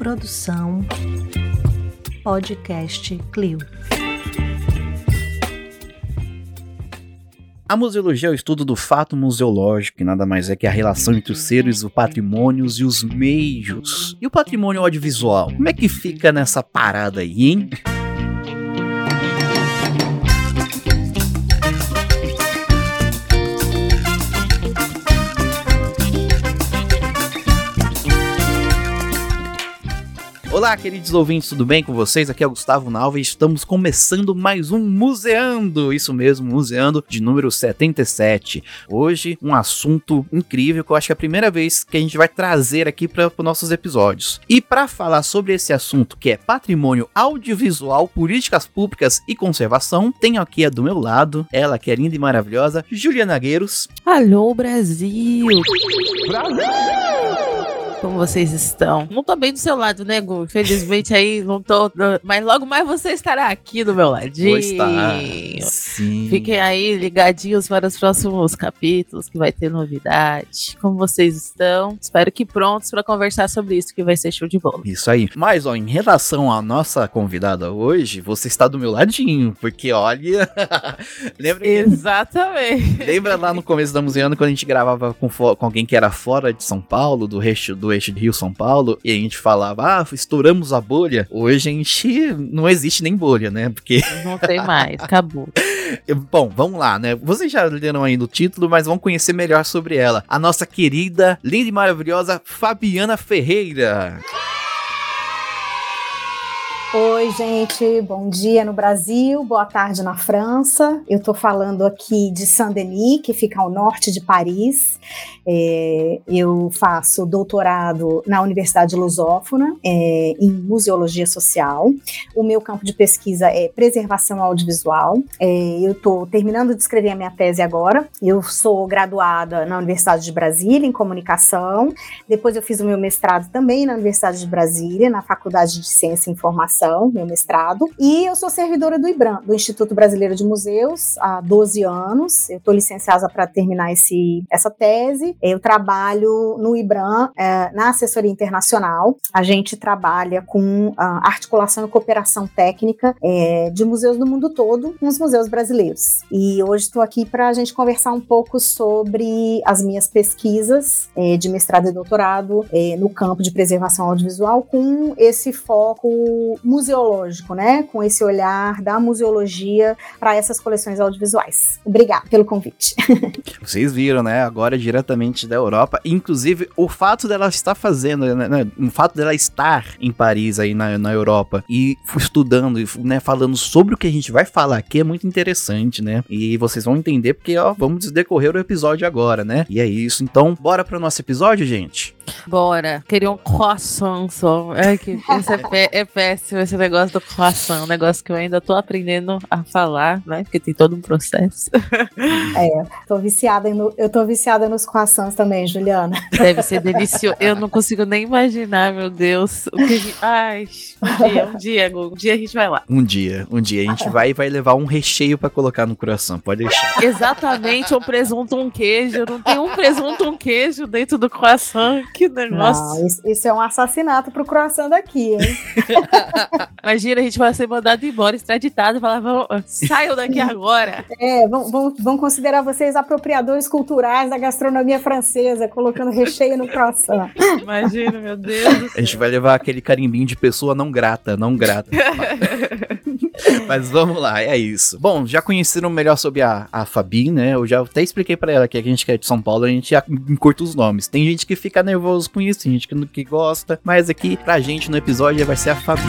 Produção Podcast Clio. A museologia é o estudo do fato museológico, que nada mais é que a relação entre os seres, os patrimônios e os meios. E o patrimônio audiovisual? Como é que fica nessa parada aí, hein? Olá, queridos ouvintes, tudo bem com vocês? Aqui é o Gustavo Nalva e estamos começando mais um Museando, isso mesmo, Museando de número 77. Hoje, um assunto incrível que eu acho que é a primeira vez que a gente vai trazer aqui para os nossos episódios. E para falar sobre esse assunto que é patrimônio audiovisual, políticas públicas e conservação, tenho aqui a do meu lado, ela que é linda e maravilhosa, Juliana Gueiros. Alô, Brasil! Brasil! Como vocês estão? Não tô bem do seu lado, né, Gu? Infelizmente aí não tô. Mas logo mais você estará aqui do meu ladinho. Vou estar. Sim. Fiquem aí ligadinhos para os próximos capítulos, que vai ter novidade. Como vocês estão? Espero que prontos para conversar sobre isso, que vai ser show de bola. Isso aí. Mas, ó, em relação à nossa convidada hoje, você está do meu ladinho, porque olha. Lembra que... Exatamente. Lembra lá no começo da Museana quando a gente gravava com, com alguém que era fora de São Paulo, do resto do eixo de Rio São Paulo e a gente falava, ah, estouramos a bolha. Hoje a gente não existe nem bolha, né? Porque. Não tem mais, acabou. Bom, vamos lá, né? Vocês já leram aí no título, mas vão conhecer melhor sobre ela. A nossa querida, linda e maravilhosa Fabiana Ferreira. Oi, gente, bom dia no Brasil, boa tarde na França. Eu estou falando aqui de Saint-Denis, que fica ao norte de Paris. É, eu faço doutorado na Universidade Lusófona é, em Museologia Social. O meu campo de pesquisa é preservação audiovisual. É, eu estou terminando de escrever a minha tese agora. Eu sou graduada na Universidade de Brasília em comunicação. Depois eu fiz o meu mestrado também na Universidade de Brasília, na Faculdade de Ciência e Informação meu mestrado, e eu sou servidora do IBRAM, do Instituto Brasileiro de Museus, há 12 anos. Eu estou licenciada para terminar esse, essa tese. Eu trabalho no IBRAM, é, na assessoria internacional. A gente trabalha com a articulação e cooperação técnica é, de museus do mundo todo com os museus brasileiros. E hoje estou aqui para a gente conversar um pouco sobre as minhas pesquisas é, de mestrado e doutorado é, no campo de preservação audiovisual, com esse foco museológico, né? Com esse olhar da museologia para essas coleções audiovisuais. Obrigada pelo convite. Vocês viram, né? Agora diretamente da Europa. Inclusive, o fato dela estar fazendo, né, né? O fato dela estar em Paris aí na, na Europa e estudando, né? Falando sobre o que a gente vai falar aqui é muito interessante, né? E vocês vão entender porque, ó, vamos decorrer o episódio agora, né? E é isso. Então, bora para o nosso episódio, gente? Bora. Queria um croissant só. É que isso é, é péssimo esse negócio do croissant, um negócio que eu ainda tô aprendendo a falar, né? Porque tem todo um processo. É, tô viciada no, eu tô viciada nos croissants também, Juliana. Deve ser delicioso. Eu não consigo nem imaginar, meu Deus. O que Ai, um dia, um dia, um dia a gente vai lá. Um dia, um dia a gente vai e vai levar um recheio para colocar no croissant, pode deixar. Exatamente, um presunto, um queijo. Não tem um presunto, um queijo dentro do croissant. Que negócio. Não, isso, isso é um assassinato pro croissant daqui, hein? Imagina, a gente vai ser mandado embora, extraditado, e falar, saiam daqui agora. É, vão, vão, vão considerar vocês apropriadores culturais da gastronomia francesa, colocando recheio no croissant. Imagina, meu Deus. A gente vai levar aquele carimbinho de pessoa não grata, não grata. Mas vamos lá, é isso. Bom, já conheceram melhor sobre a, a Fabi, né? Eu já até expliquei para ela que a gente que é de São Paulo, a gente encurta os nomes. Tem gente que fica nervoso com isso, tem gente que, que gosta, mas aqui pra gente no episódio vai ser a Fabi.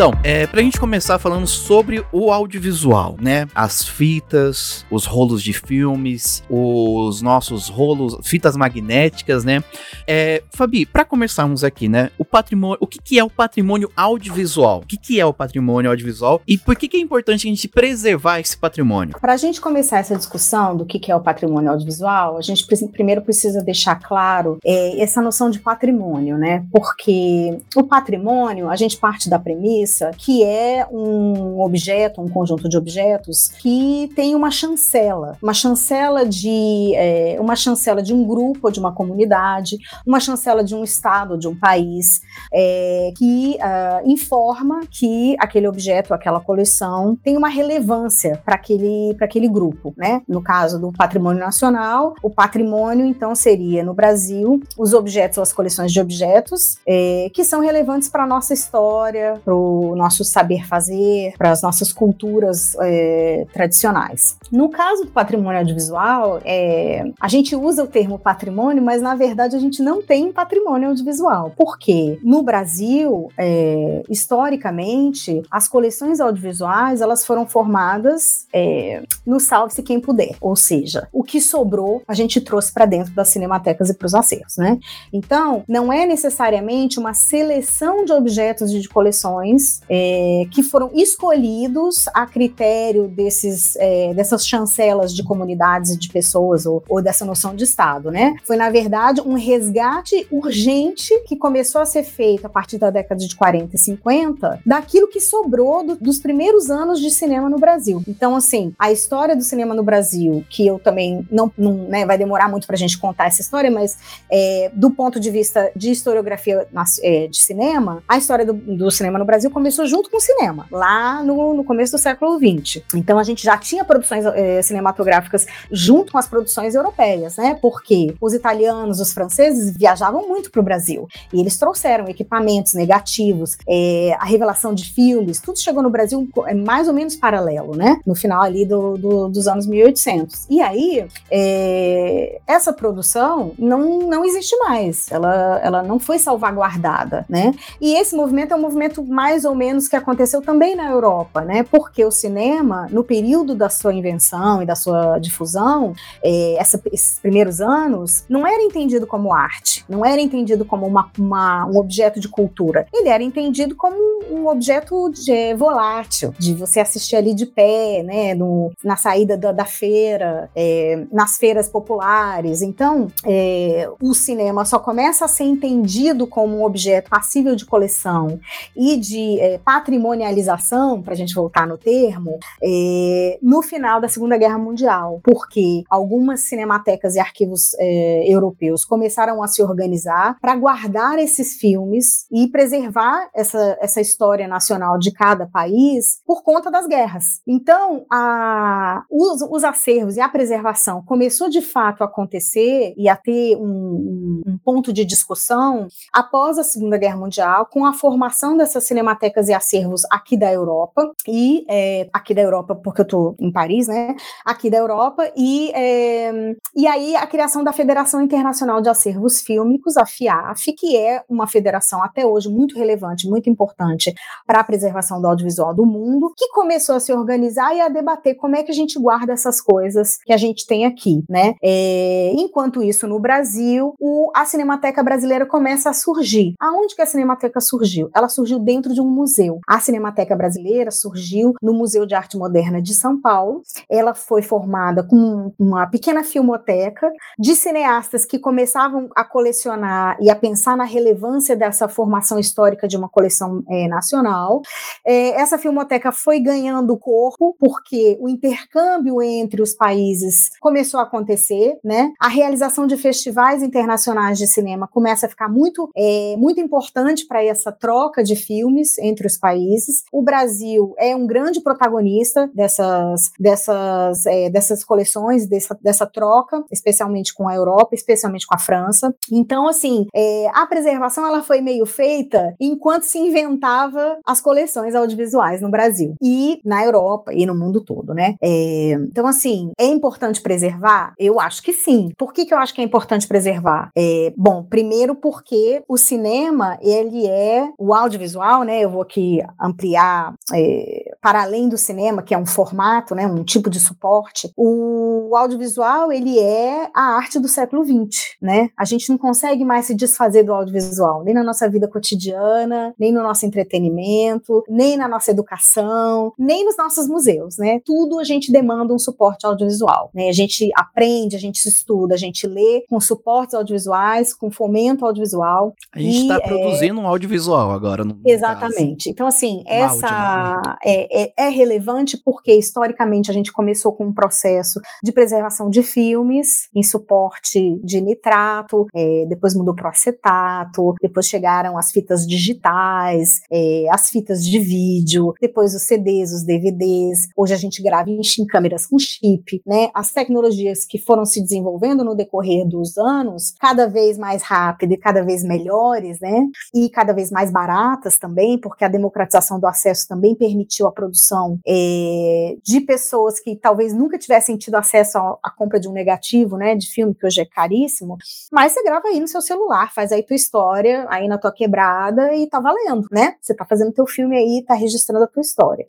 Então, é, pra gente começar falando sobre o audiovisual, né? As fitas, os rolos de filmes, os nossos rolos, fitas magnéticas, né? É, Fabi, para começarmos aqui, né? O patrimônio, o que, que é o patrimônio audiovisual? O que, que é o patrimônio audiovisual e por que, que é importante a gente preservar esse patrimônio? Para a gente começar essa discussão do que, que é o patrimônio audiovisual, a gente primeiro precisa deixar claro é, essa noção de patrimônio, né? Porque o patrimônio, a gente parte da premissa que é um objeto, um conjunto de objetos que tem uma chancela, uma chancela de é, uma chancela de um grupo de uma comunidade, uma chancela de um estado, de um país, é, que uh, informa que aquele objeto, aquela coleção tem uma relevância para aquele para aquele grupo, né? No caso do patrimônio nacional, o patrimônio então seria no Brasil os objetos ou as coleções de objetos é, que são relevantes para nossa história, para o nosso saber fazer, para as nossas culturas é, tradicionais. No caso do patrimônio audiovisual, é, a gente usa o termo patrimônio, mas na verdade a gente não tem patrimônio audiovisual. Por quê? No Brasil, é, historicamente, as coleções audiovisuais elas foram formadas é, no salve-se quem puder, ou seja, o que sobrou a gente trouxe para dentro das cinematecas e para os acervos, né? Então, não é necessariamente uma seleção de objetos de coleções é, que foram escolhidos a critério desses, é, dessas chancelas de comunidades de pessoas ou, ou dessa noção de Estado, né? Foi, na verdade, um resgate urgente que começou a ser feito a partir da década de 40 e 50 daquilo que sobrou do, dos primeiros anos de cinema no Brasil. Então, assim, a história do cinema no Brasil, que eu também não, não né, vai demorar muito para a gente contar essa história, mas é, do ponto de vista de historiografia é, de cinema, a história do, do, cinema no Brasil começou junto com o cinema, lá no, no começo do século XX. Então, a gente já tinha produções é, cinematográficas junto com as produções europeias, né? Porque os italianos, os franceses viajavam muito para o Brasil e eles trouxeram equipamentos negativos, é, a revelação de filmes, tudo chegou no Brasil é mais ou menos paralelo, né? No final ali do, do, dos anos 1800. E aí, é, essa produção não, não existe mais, ela, ela não foi salvaguardada, né? E esse movimento é um movimento mais ou menos que aconteceu também na Europa, né? Porque o cinema, no período da sua invenção e da sua difusão, é, essa, esses primeiros anos, não era entendido como arte, não era entendido como uma, uma, um objeto de cultura. Ele era entendido como um objeto de volátil, de você assistir ali de pé, né, no, na saída da, da feira, é, nas feiras populares. Então, é, o cinema só começa a ser entendido como um objeto passível de coleção e de é, patrimonialização, para a gente voltar no termo, é, no final da Segunda Guerra Mundial, porque algumas cinematecas e arquivos é, europeus começaram a se organizar para guardar esses filmes e preservar essa, essa história nacional de cada país por conta das guerras. Então, a, os, os acervos e a preservação começou de fato a acontecer e a ter um, um, ponto de discussão após a Segunda Guerra Mundial, com a formação dessas cinematecas e acervos aqui da Europa, e é, aqui da Europa, porque eu estou em Paris, né? Aqui da Europa, e, é, e aí a criação da Federação Internacional de Acervos Fílmicos, a FIAF, que é uma federação até hoje muito relevante, muito importante para a preservação do audiovisual do mundo, que começou a se organizar e a debater como é que a gente guarda essas coisas que a gente tem aqui, né? É, enquanto isso, no Brasil, o, a Cinemateca Brasileira começa a surgir. Aonde que a Cinemateca surgiu? Ela surgiu dentro de um museu. A Cinemateca Brasileira surgiu no Museu de Arte Moderna de São Paulo. Ela foi formada com uma pequena filmoteca de cineastas que começavam a colecionar e a pensar na relevância dessa formação histórica de uma coleção é, nacional. É, essa filmoteca foi ganhando corpo porque o intercâmbio entre os países começou a acontecer, né? A realização de festivais internacionais de cinema começa a ficar muito, é, muito importante para essa troca de filmes entre os países. O Brasil é um grande protagonista dessas, dessas, é, dessas coleções, dessa, dessa troca, especialmente com a Europa, especialmente com a França. Então, assim, é, a preservação ela foi meio feita enquanto se inventava as coleções audiovisuais no Brasil e na Europa e no mundo todo, né? É, então, assim, é importante preservar? Eu acho que sim. Por que, que eu acho que é importante preservar? É, bom, primeiro porque o cinema, ele é o audiovisual, né? Eu vou aqui ampliar é, para além do cinema, que é um formato, né? Um tipo de suporte. O audiovisual, ele é a arte do século XX, né? A gente não consegue mais se desfazer do audiovisual, nem na nossa vida cotidiana, nem no nosso entretenimento, nem na nossa educação, nem nos nossos museus, né? Tudo a gente demanda um suporte audiovisual, né? A gente aprende, a gente estuda, a gente lê com suportes audiovisuais, com fomento audiovisual. A gente está produzindo um audiovisual agora. No exatamente. Caso. Então, assim, essa né? é, é, é relevante porque, historicamente, a gente começou com um processo de preservação de filmes em suporte de nitrato, é, depois mudou para o acetato, depois chegaram as fitas digitais, é, as fitas de vídeo, depois os CDs, os DVDs. Hoje a gente grava em, em câmeras com chip, né? As tecnologias que foram se desenvolvendo no decorrer dos anos, cada vez mais rápido e cada vez melhores, né? E cada vez mais baratas também, porque a democratização do acesso também permitiu a produção é, de pessoas que talvez nunca tivessem tido acesso à compra de um negativo, né? De filme que hoje é caríssimo, mas você grava aí no seu celular, faz aí tua história aí na tua quebrada e tá valendo, né? Você tá fazendo teu filme aí, tá registrando a tua história.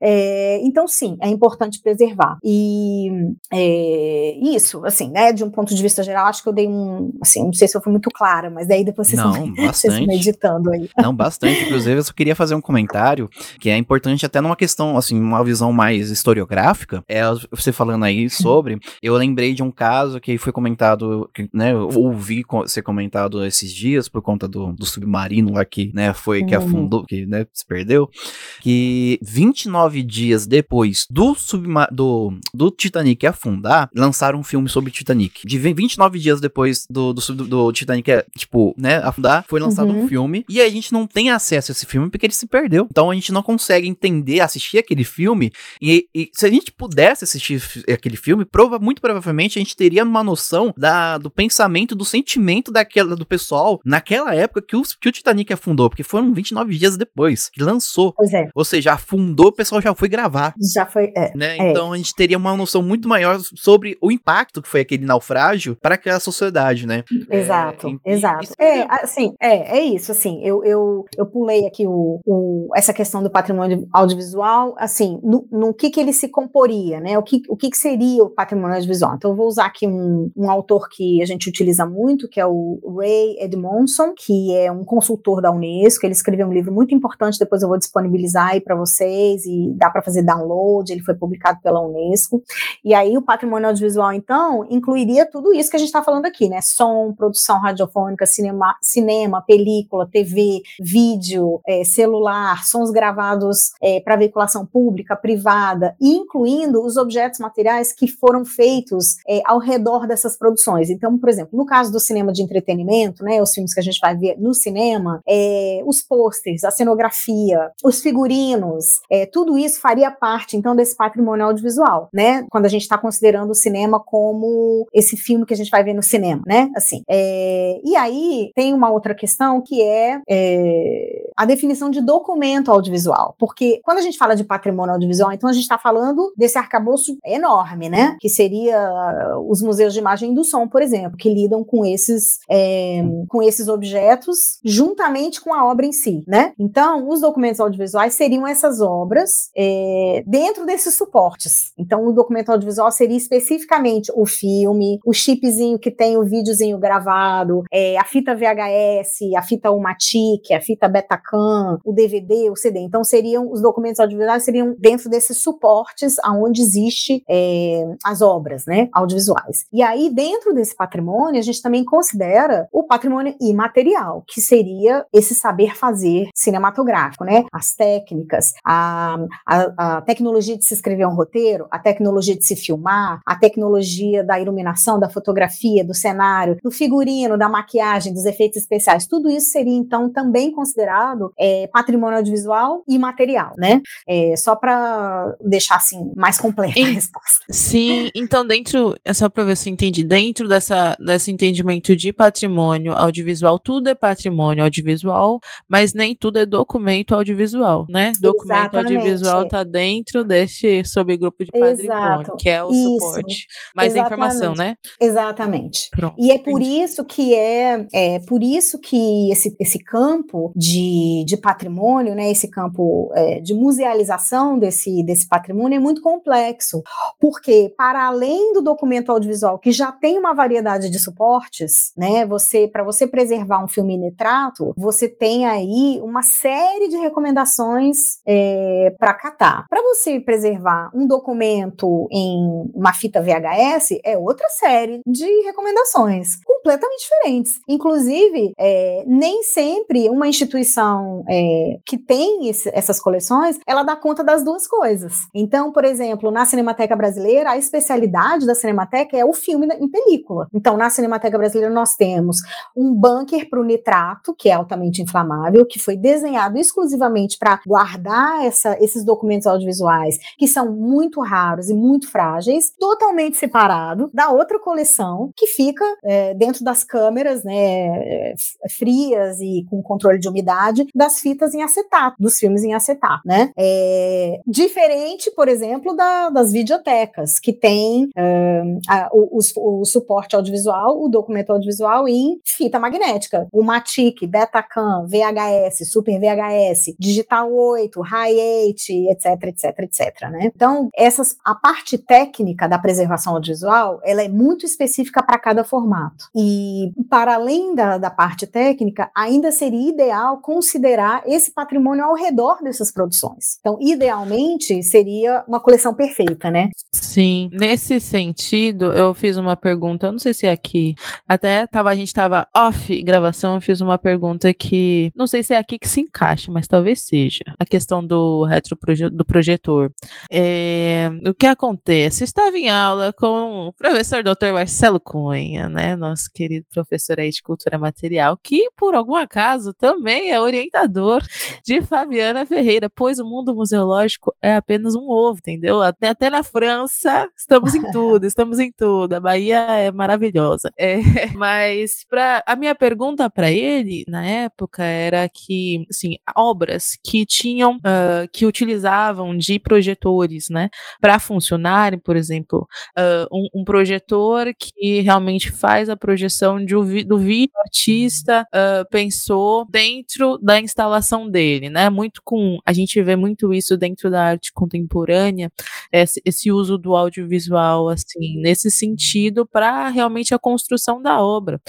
É, então, sim, é importante preservar. E é, isso, assim, né? De um ponto de vista geral, acho que eu dei um, assim, não sei se eu fui muito clara, mas daí depois vocês, não, vão, vocês meditando aí. Não, bastante. Inclusive, só queria fazer um comentário que é importante até numa questão, assim, uma visão mais historiográfica. É você falando aí sobre, eu lembrei de um caso que foi comentado, né? Eu ouvi ser comentado esses dias por conta do, do submarino lá que, né, foi que uhum. afundou, que, né, se perdeu, que 29 dias depois do do, do Titanic afundar, lançaram um filme sobre Titanic. De 29 dias depois do, do, do Titanic, é, tipo, né, afundar, foi lançado uhum. um filme, e a gente não tem acesso a esse filme porque ele se perdeu. Então a gente não consegue entender, assistir aquele filme, e, e se a gente pudesse assistir aquele filme, prova, muito provavelmente a gente teria uma noção da, do pensamento, do sentimento daquela, do pessoal naquela época que o, que o Titanic afundou, porque foram 29 dias depois que lançou. Pois é. Ou seja, afundou, o pessoal já foi gravar. Já foi, é. Né? É. Então a gente teria uma noção muito maior sobre o impacto que foi aquele naufrágio para aquela sociedade, né? Exato, é, exato. é, assim, é, é isso, assim, eu, eu, eu pulei aqui o, o, essa questão do patrimônio audiovisual, assim, no, no que que ele se comporia, né? O que, o que que seria o patrimônio audiovisual? Então eu vou usar aqui um, um autor que a gente utiliza muito, que é o Ray Edmondson, que é um consultor da Unesco, ele escreveu um livro muito importante, depois eu vou disponibilizar aí para vocês e dá para fazer download, ele foi publicado pela Unesco. E aí o patrimônio audiovisual, então, incluiria tudo isso que a gente está falando aqui, né? Som, produção radiofônica, cinema, cinema película, TV, vídeo, é, celular, sons gravados é, para veiculação pública, privada, incluindo os objetos materiais que foram feitos é, ao redor dessas produções. Então, por exemplo, no caso do cinema de entretenimento, né, os filmes que a gente vai ver no cinema, é, os pôsteres, a cenografia, os figurinos, é, tudo isso faria parte, então, desse patrimônio audiovisual, né? Quando a gente está considerando o cinema como esse filme que a gente vai ver no cinema, né? Assim. É, e aí tem uma outra questão que é, é, a definição de documento audiovisual, porque quando a gente fala de patrimônio audiovisual, então a gente está falando desse arcabouço enorme, né? Que seria os museus de imagem do som, por exemplo, que lidam com esses, é, com esses objetos juntamente com a obra em si, né? Então, os documentos audiovisuais seriam essas obras é, dentro desses suportes. Então, o documento audiovisual seria especificamente o filme, o chipzinho que tem o videozinho gravado, é, a fita VHS, a fita Umatic, a fita Betacam, o DVD, o CD. Então, seriam os documentos audiovisuais seriam dentro desses suportes aonde existe é, as obras, né, audiovisuais. E aí, dentro desse patrimônio, a gente também considera o patrimônio imaterial, que seria esse saber fazer cinematográfico, né? As técnicas, a, a, a tecnologia de se escrever um roteiro, a tecnologia de se filmar, a tecnologia da iluminação, da fotografia, do cenário, do figurino, da maquiagem, dos efeitos especiais, tudo isso seria então também considerado é, patrimônio audiovisual e material, né? É, só para deixar assim mais completa a resposta. Sim, então dentro, é só para ver se eu entendi, dentro dessa desse entendimento de patrimônio audiovisual, tudo é patrimônio audiovisual, mas nem tudo é documento audiovisual, né? Documento Exatamente. audiovisual está dentro deste subgrupo de patrimônio, Exato. que é o isso. suporte, mais Exatamente. informação, né? Exatamente. Pronto. E é por isso que é, é por isso que esse, esse campo de, de patrimônio, né, esse campo é, de musealização desse, desse patrimônio é muito complexo, porque para além do documento audiovisual que já tem uma variedade de suportes, né, você para você preservar um filme nitrato, você tem aí uma série de recomendações é, para catar. Para você preservar um documento em uma fita VHS é outra série de recomendações completamente diferentes. Inclusive, é, nem sempre uma instituição é, que tem esse, essas coleções, ela dá conta das duas coisas. Então, por exemplo, na Cinemateca Brasileira, a especialidade da Cinemateca é o filme em película. Então, na Cinemateca Brasileira, nós temos um bunker para o nitrato, que é altamente inflamável, que foi desenhado exclusivamente para guardar essa, esses documentos audiovisuais, que são muito raros e muito frágeis, totalmente separado da outra coleção, que fica é, dentro das câmeras, né, frias e com controle de umidade, das fitas em acetato, dos filmes em acetato, né? É, diferente, por exemplo, da, das videotecas, que tem um, a, o, o, o, suporte audiovisual, o documento audiovisual em fita magnética. O Matic, Betacam, VHS, Super VHS, Digital 8, High 8, etc, etc, etc, né? Então, essas, a parte técnica da preservação audiovisual, ela é muito específica para cada formato. E, para além da, da parte técnica, ainda seria ideal considerar esse patrimônio ao redor dessas produções. Então, idealmente, seria uma coleção perfeita, né? Sim, nesse sentido, eu fiz uma pergunta, não sei se é aqui, até tava, a gente estava off gravação, eu fiz uma pergunta que, não sei se é aqui que se encaixa, mas talvez seja, a questão do retro do projetor. É, o que acontece? Eu estava em aula com o professor Dr. Marcelo Cunha, né, nosso querido professor aí de cultura material, que por algum acaso também é orientador de Fabiana Ferreira, pois o mundo museológico é apenas um ovo, entendeu? Até, até na França, estamos em tudo, estamos em tudo. A Bahia é maravilhosa. É, mas pra, a minha pergunta para ele na época era que, assim, obras que tinham, uh, que utilizavam de projetores, né, para funcionarem, por exemplo, uh, um, um, projetor que realmente faz a projeção de, do vídeo artista uh, pensou dentro da instalação dele, né? Muito com a gente vê muito isso dentro da arte contemporânea, esse, esse uso do audiovisual assim nesse sentido para realmente a construção da obra.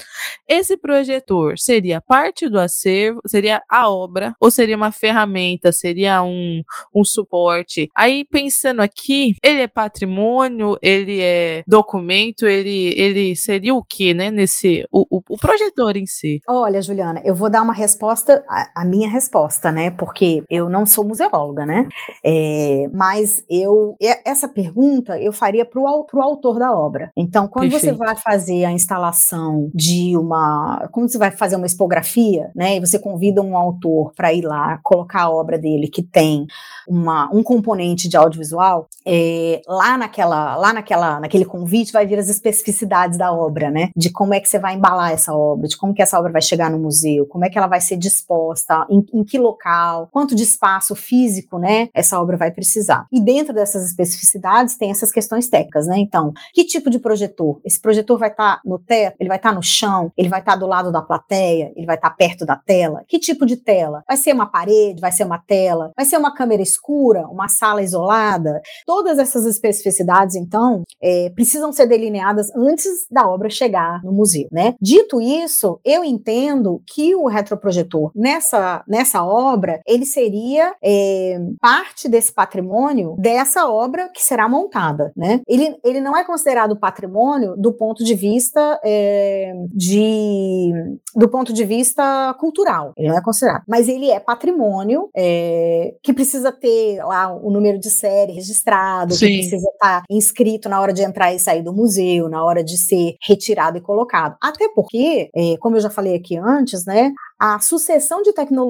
Esse projetor seria parte do acervo, seria a obra ou seria uma ferramenta, seria um, um suporte? Aí pensando aqui, ele é patrimônio, ele é documento, ele ele seria o que, né? Nesse o, o, o projetor em si. Olha, Juliana, eu vou dar uma resposta, a, a minha resposta, né? Porque eu não sou museóloga, né? É, mas eu, essa pergunta eu faria para o autor da obra. Então, quando Perfeito. você vai fazer a instalação de uma. Quando você vai fazer uma expografia, né? E você convida um autor para ir lá colocar a obra dele que tem uma, um componente de audiovisual, é, lá naquela, lá naquela, naquele convite vai vir as especificidades da obra, né? De como é que você vai embalar essa obra, de como que essa obra vai chegar no museu, como é que ela vai ser disposta, em, em que local, quanto de espaço físico, né, essa obra vai precisar. E dentro dessas especificidades tem essas questões técnicas, né? Então, que tipo de projetor? Esse projetor vai estar tá no teto, ele vai estar tá no chão, ele vai estar tá do lado da plateia, ele vai estar tá perto da tela. Que tipo de tela? Vai ser uma parede, vai ser uma tela, vai ser uma câmera escura, uma sala isolada? Todas essas especificidades, então, é, precisam ser delineadas antes da obra chegar no museu, né? Dito isso, eu entendo que o retroprojetor nessa, nessa obra ele seria é, parte desse patrimônio dessa obra que será montada, né? Ele, ele não é considerado patrimônio do ponto de vista é, de do ponto de vista cultural, ele não é considerado, mas ele é patrimônio é, que precisa ter lá o número de série registrado, Sim. que precisa estar inscrito na hora de entrar e sair do museu, na hora de ser retirado e colocado colocado. Até porque, é, como eu já falei aqui antes, né, a sucessão de tecnologias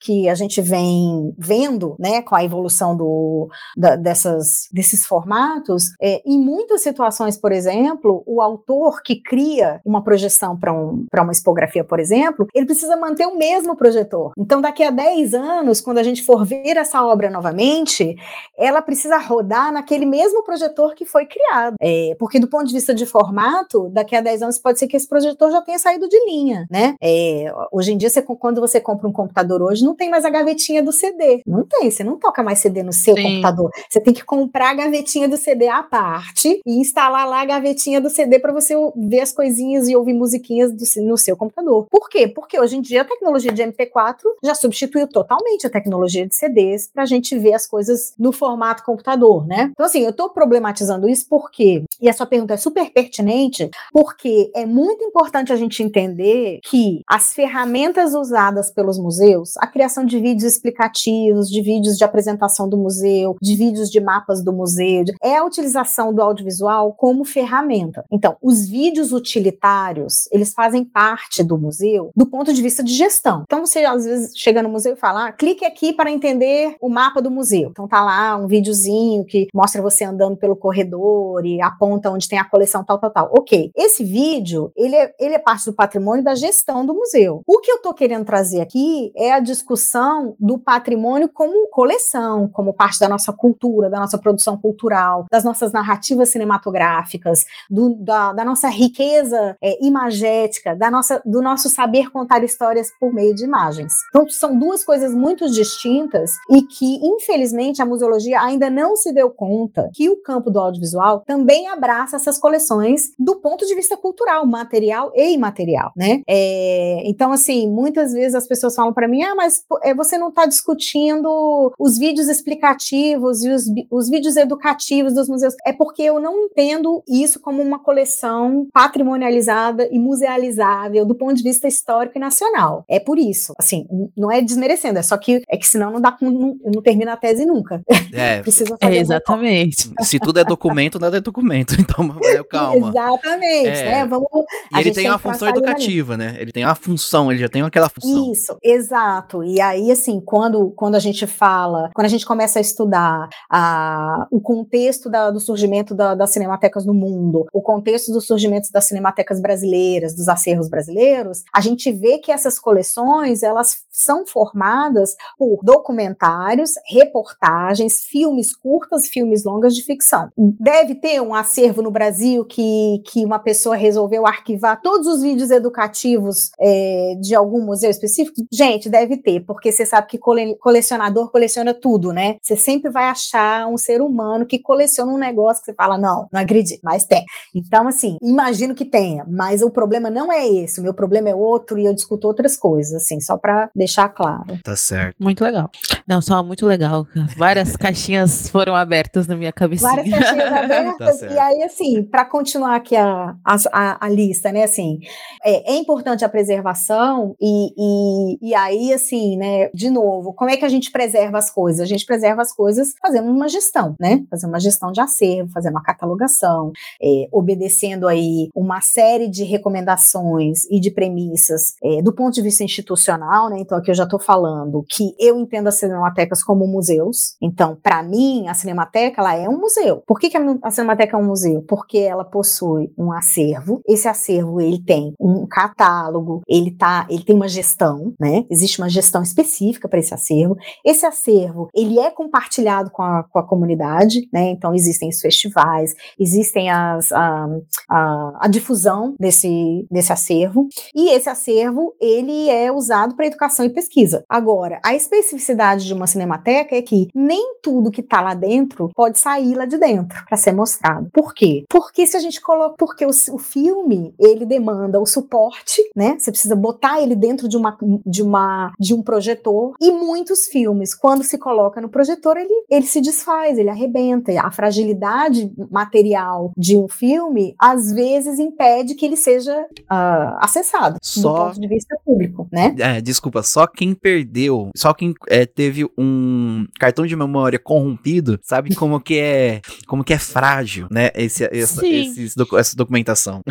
que a gente vem vendo, né, com a evolução do, da, dessas, desses formatos, é, em muitas situações, por exemplo, o autor que cria uma projeção para um, uma expografia, por exemplo, ele precisa manter o mesmo projetor. Então, daqui a 10 anos, quando a gente for ver essa obra novamente, ela precisa rodar naquele mesmo projetor que foi criado. É, porque, do ponto de vista de formato, daqui a 10 anos pode ser que esse projetor já tenha saído de linha, né? É, Hoje em dia, você, quando você compra um computador hoje, não tem mais a gavetinha do CD. Não tem, você não toca mais CD no seu Sim. computador. Você tem que comprar a gavetinha do CD à parte e instalar lá a gavetinha do CD para você ver as coisinhas e ouvir musiquinhas do, no seu computador. Por quê? Porque hoje em dia a tecnologia de MP4 já substituiu totalmente a tecnologia de CDs para a gente ver as coisas no formato computador, né? Então, assim, eu estou problematizando isso porque, e a sua pergunta é super pertinente, porque é muito importante a gente entender que as ferramentas ferramentas usadas pelos museus, a criação de vídeos explicativos, de vídeos de apresentação do museu, de vídeos de mapas do museu, é a utilização do audiovisual como ferramenta. Então, os vídeos utilitários, eles fazem parte do museu do ponto de vista de gestão. Então, você às vezes chega no museu e fala, ah, clique aqui para entender o mapa do museu. Então, tá lá um videozinho que mostra você andando pelo corredor e aponta onde tem a coleção tal, tal, tal. Ok, esse vídeo, ele é, ele é parte do patrimônio da gestão do museu. O que eu estou querendo trazer aqui é a discussão do patrimônio como coleção, como parte da nossa cultura, da nossa produção cultural, das nossas narrativas cinematográficas, do, da, da, nossa riqueza é, imagética, da nossa, do nosso saber contar histórias por meio de imagens. Então, são duas coisas muito distintas e que, infelizmente, a museologia ainda não se deu conta que o campo do audiovisual também abraça essas coleções do ponto de vista cultural, material e imaterial, né? É, então, assim, muitas vezes as pessoas falam para mim: ah, mas é, você não está discutindo os vídeos explicativos e os, os vídeos educativos dos museus. É porque eu não entendo isso como uma coleção patrimonializada e musealizável do ponto de vista histórico e nacional. É por isso. Assim, não é desmerecendo, é só que é que senão não dá não, não termina a tese nunca. É, Precisa fazer é exatamente. Se tudo é documento, nada é documento. Então, calma. Exatamente. É. Né? Vamos, e ele tem uma função educativa, né? Ele tem uma função ele já tem aquela função. Isso, exato. E aí, assim, quando, quando a gente fala, quando a gente começa a estudar a, o contexto da, do surgimento da, das cinematecas no mundo, o contexto do surgimento das cinematecas brasileiras, dos acervos brasileiros, a gente vê que essas coleções, elas são formadas por documentários, reportagens, filmes curtas, filmes longas de ficção. Deve ter um acervo no Brasil que, que uma pessoa resolveu arquivar todos os vídeos educativos é, de algum museu específico? Gente, deve ter, porque você sabe que colecionador coleciona tudo, né? Você sempre vai achar um ser humano que coleciona um negócio que você fala, não, não acredito, mas tem. Então, assim, imagino que tenha, mas o problema não é esse, o meu problema é outro e eu discuto outras coisas, assim, só para deixar claro. Tá certo. Muito legal. Não, só muito legal. Várias caixinhas foram abertas na minha cabeça. Várias caixinhas abertas. tá e aí, assim, para continuar aqui a, a, a, lista, né, assim, é, é importante a preservação e, e, e aí, assim, né, de novo, como é que a gente preserva as coisas? A gente preserva as coisas fazendo uma gestão, né? Fazendo uma gestão de acervo, fazendo uma catalogação, é, obedecendo aí uma série de recomendações e de premissas é, do ponto de vista institucional, né? Então, aqui eu já estou falando que eu entendo as cinematecas como museus. Então, para mim, a cinemateca ela é um museu. Por que, que a cinemateca é um museu? Porque ela possui um acervo. Esse acervo ele tem um catálogo, ele tá ele tem uma gestão, né? Existe uma gestão específica para esse acervo. Esse acervo, ele é compartilhado com a, com a comunidade, né? Então existem os festivais, existem as, a, a, a difusão desse, desse acervo, e esse acervo, ele é usado para educação e pesquisa. Agora, a especificidade de uma cinemateca é que nem tudo que está lá dentro pode sair lá de dentro para ser mostrado. Por quê? Porque se a gente coloca, porque o, o filme, ele demanda o suporte, né? Você precisa botar ele dentro de uma, de uma de um projetor. E muitos filmes quando se coloca no projetor ele, ele se desfaz ele arrebenta. A fragilidade material de um filme às vezes impede que ele seja uh, acessado só... do ponto de vista público né? É, desculpa só quem perdeu só quem é, teve um cartão de memória corrompido sabe como que é como que é frágil né esse, essa, esses, essa documentação.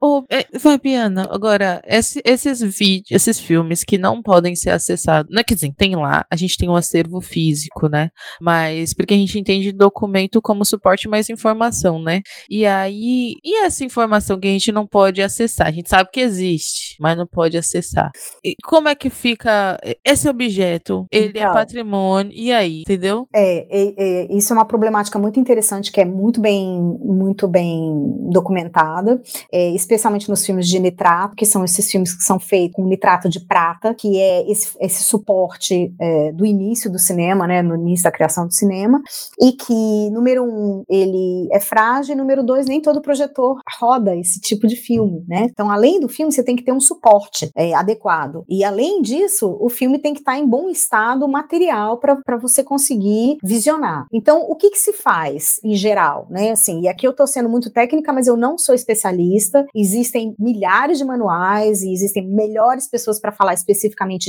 Ô, é, Fabiana, agora, esse, esses vídeos, esses filmes que não podem ser acessados, não é que dizer, tem lá, a gente tem um acervo físico, né? Mas porque a gente entende documento como suporte mais informação, né? E aí, e essa informação que a gente não pode acessar? A gente sabe que existe, mas não pode acessar. E como é que fica esse objeto? Ele é então, é patrimônio, e aí, entendeu? É, é, é, isso é uma problemática muito interessante que é muito bem, muito bem documentada, é, especialmente nos filmes de nitrato, que são esses filmes que são feitos com nitrato de prata, que é esse, esse suporte é, do início do cinema, né, no início da criação do cinema, e que, número um, ele é frágil, número dois, nem todo projetor roda esse tipo de filme, né? Então, além do filme, você tem que ter um suporte é, adequado. E além disso, o filme tem que estar em bom estado material para você conseguir visionar. Então, o que, que se faz em geral, né? Assim, e aqui eu estou sendo muito técnica, mas eu não sou especialista. Existem milhares de manuais e existem melhores pessoas para falar especificamente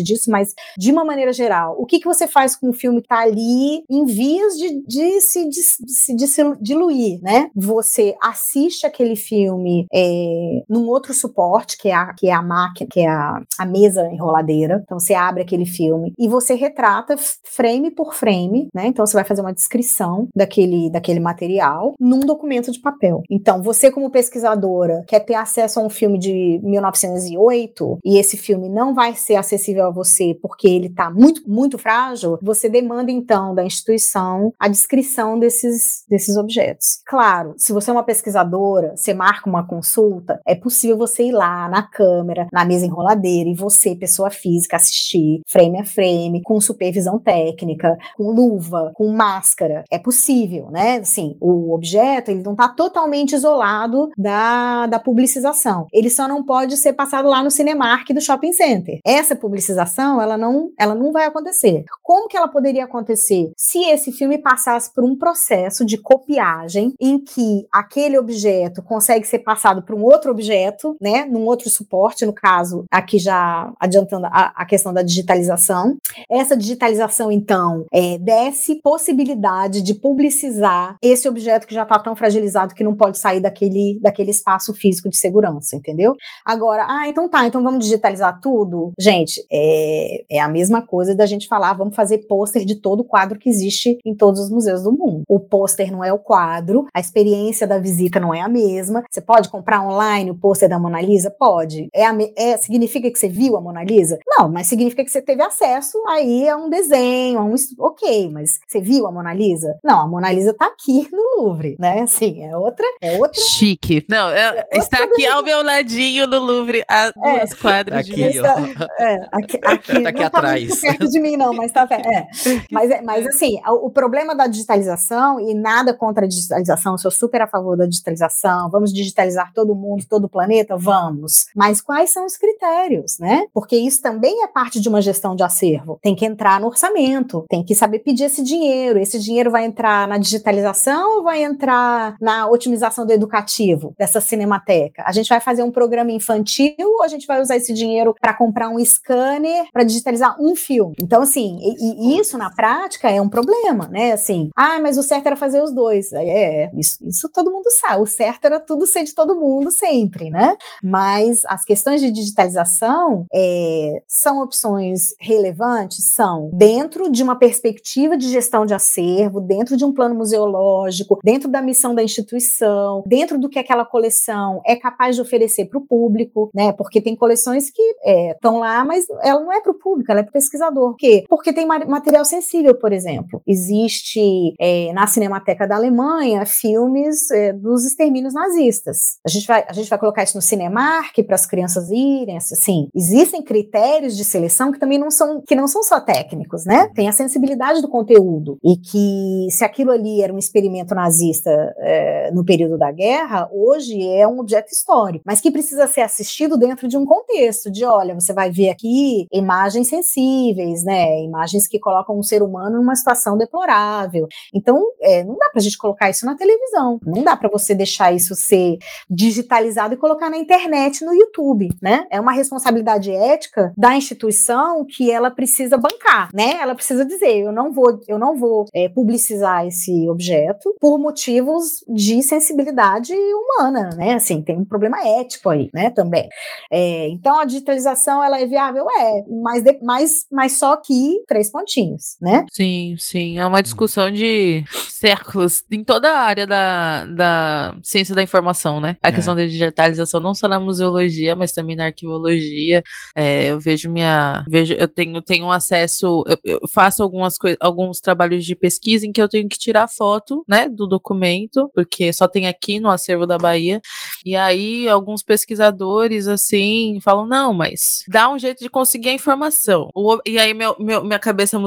disso, mas de uma maneira geral, o que, que você faz com um filme que está ali em vias de, de, se, de, de, se diluir, né? Você assiste aquele filme é, num outro suporte, que é a, que é a máquina, que é a, a mesa enroladeira. Então você abre aquele filme e você retrata frame por frame, né? Então você vai fazer uma descrição daquele, daquele material num documento de papel. Então você como pesquisadora quer ter acesso a um filme de 1908 e esse filme não vai ser acessível a você porque ele está muito muito frágil, você demanda então da instituição a descrição desses desses objetos. Claro, se você é uma pesquisadora, você marca uma consulta, é possível você ir lá na câmera, na mesa enroladeira e você, pessoa física, assistir frame a frame, com supervisão técnica, com luva, com máscara. É possível, né? Assim, o objeto, ele não está totalmente isolado da, da publicização. Ele só não pode ser passado lá no Cinemark do shopping center. Essa publicização, ela não, ela não vai acontecer. Como que ela poderia acontecer? Se esse filme passasse por um processo de copiagem em que aquele objeto consegue ser passado para um outro objeto, né, num outro suporte, no caso, aqui já adiantando a, a questão da digitalização. Essa digitalização, então, é, desce possibilidade de publicizar esse objeto que já está tão fragilizado que não pode sair daquele, daquele espaço físico de segurança, entendeu? Agora, ah, então tá, então vamos digitalizar tudo? Gente, é, é a mesma coisa da gente falar, vamos fazer pôster de todo o quadro que existe em todos os museus do mundo. O pôster não é o quadro, a experiência da visita não é a mesma. Você pode comprar online o pôster da Mona Lisa? Pode. É, a, é significa que você viu a Mona Lisa? Não, mas significa que você teve acesso aí a um desenho, a um. Ok, mas você viu a Mona Lisa? Não, a Mona Lisa tá aqui no Louvre, né? Assim, é outra. É outra Chique. Não, é, é está aqui ao meu ladinho no Louvre, a é, duas quadras aqui, de ó. É, aqui, aqui, tá aqui não atrás. Tá perto de mim, não, mas tá é. Mas, é, mas assim, o, o problema da digitalização, e nada contra a digitalização, sou super a favor da digitalização, vamos digitalizar todo mundo, todo o planeta? Vamos. Mas quais são os critérios, né? Porque isso também é parte de uma gestão de acervo. Tem que entrar no orçamento, tem que saber pedir esse dinheiro. Esse dinheiro vai entrar na digitalização ou vai entrar na otimização do educativo dessa cinemateca? A gente vai fazer um programa infantil ou a gente vai usar esse dinheiro para comprar um scanner para digitalizar um filme? Então, assim, e, e isso na prática é um problema, né? Assim, ah, mas o certo era fazer os dois. É, isso, isso todo mundo sabe. O certo era tudo ser de todo mundo sempre, né? Mas as questões de digitalização é, são opções relevantes? São. Dentro de uma perspectiva de gestão de acervo, dentro de um plano museológico, dentro da missão da instituição, dentro do que aquela coleção é capaz de oferecer para o público, né? Porque tem coleções que estão é, lá, mas ela não é para o público, ela é para o pesquisador. Por quê? Porque tem material sensível, por exemplo. Existe é, na Cinemateca da Alemanha filmes é, dos extermínios nazistas. A gente vai, a gente vai colocar isso no Cinemark para as crianças irem, assim. Existem critérios de seleção que também não são que não são só técnicos, né? Tem a sensibilidade do conteúdo e que se aquilo ali era um experimento nazista é, no período da guerra, hoje é um objeto histórico, mas que precisa ser assistido dentro de um contexto de, olha, você vai ver aqui imagens sensíveis, né? Imagens que colocam um ser humano numa situação deplorável. Então, é, não dá para a gente colocar isso na televisão, não dá para você deixar isso ser digitalizado e colocar na internet, no YouTube, né? É uma responsabilidade ética da instituição que ela precisa bancar, né? Ela precisa dizer, eu não vou, eu não vou é, publicizar esse objeto por motivos de sensibilidade humana, né? Assim, tem um problema ético aí, né? Também. É, então a digitalização ela é viável, é, mas, de, mas, mas só que três pontinhos, né? Sim, sim. É uma discussão de séculos em toda a área da, da ciência da informação, né? A é. questão da digitalização, não só na museologia, mas também na arquivologia. É, eu vejo minha. Vejo, eu tenho, tenho acesso, eu, eu faço algumas coisas, alguns trabalhos de pesquisa em que eu tenho que tirar foto, né, do documento, porque só tem aqui no acervo da Bahia. E aí, alguns pesquisadores, assim, falam: não, mas dá um jeito de conseguir a informação. E aí, meu, meu, minha cabeça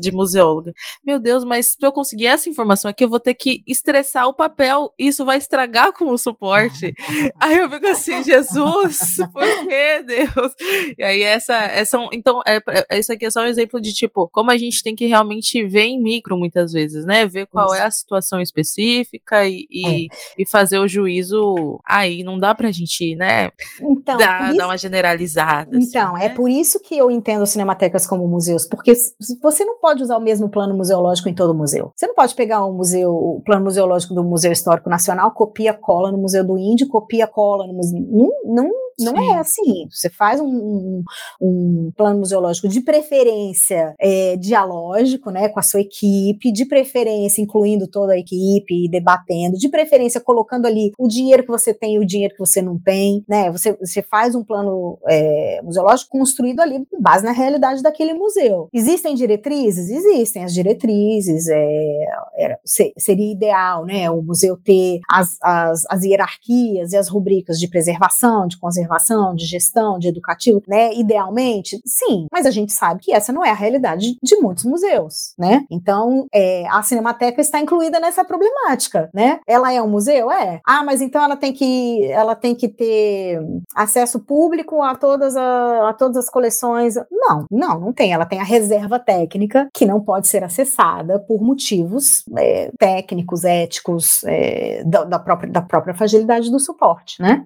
de museóloga: meu Deus, mas para eu conseguir essa informação aqui, eu vou ter que estressar o papel, isso vai estragar com o suporte. aí eu fico assim: Jesus, por que, Deus? E aí, essa, essa então, é, é, isso aqui é só um exemplo de tipo, como a gente tem que realmente ver em micro muitas vezes, né? Ver qual isso. é a situação específica e, e, é. e fazer o juízo aí não dá pra gente, né, então, dar, isso, dar uma generalizada. Assim, então, assim, é por isso que eu entendo cinematecas como museus, porque você não pode usar o mesmo plano museológico em todo museu. Você não pode pegar um museu, o plano museológico do Museu Histórico Nacional, copia, cola no Museu do Índio, copia, cola no museu. Não, não não Sim. é assim. Você faz um, um, um plano museológico de preferência é, dialógico, né, com a sua equipe, de preferência incluindo toda a equipe, debatendo, de preferência colocando ali o dinheiro que você tem e o dinheiro que você não tem, né? Você, você faz um plano é, museológico construído ali com base na realidade daquele museu. Existem diretrizes? Existem as diretrizes. É, é, seria ideal, né, o museu ter as, as, as hierarquias e as rubricas de preservação, de conservação conservação, de gestão, de educativo, né? Idealmente, sim, mas a gente sabe que essa não é a realidade de muitos museus, né? Então, é, a Cinemateca está incluída nessa problemática, né? Ela é um museu? É. Ah, mas então ela tem que, ela tem que ter acesso público a todas, a, a todas as coleções? Não, não, não tem. Ela tem a reserva técnica que não pode ser acessada por motivos é, técnicos, éticos, é, da, da, própria, da própria fragilidade do suporte, né?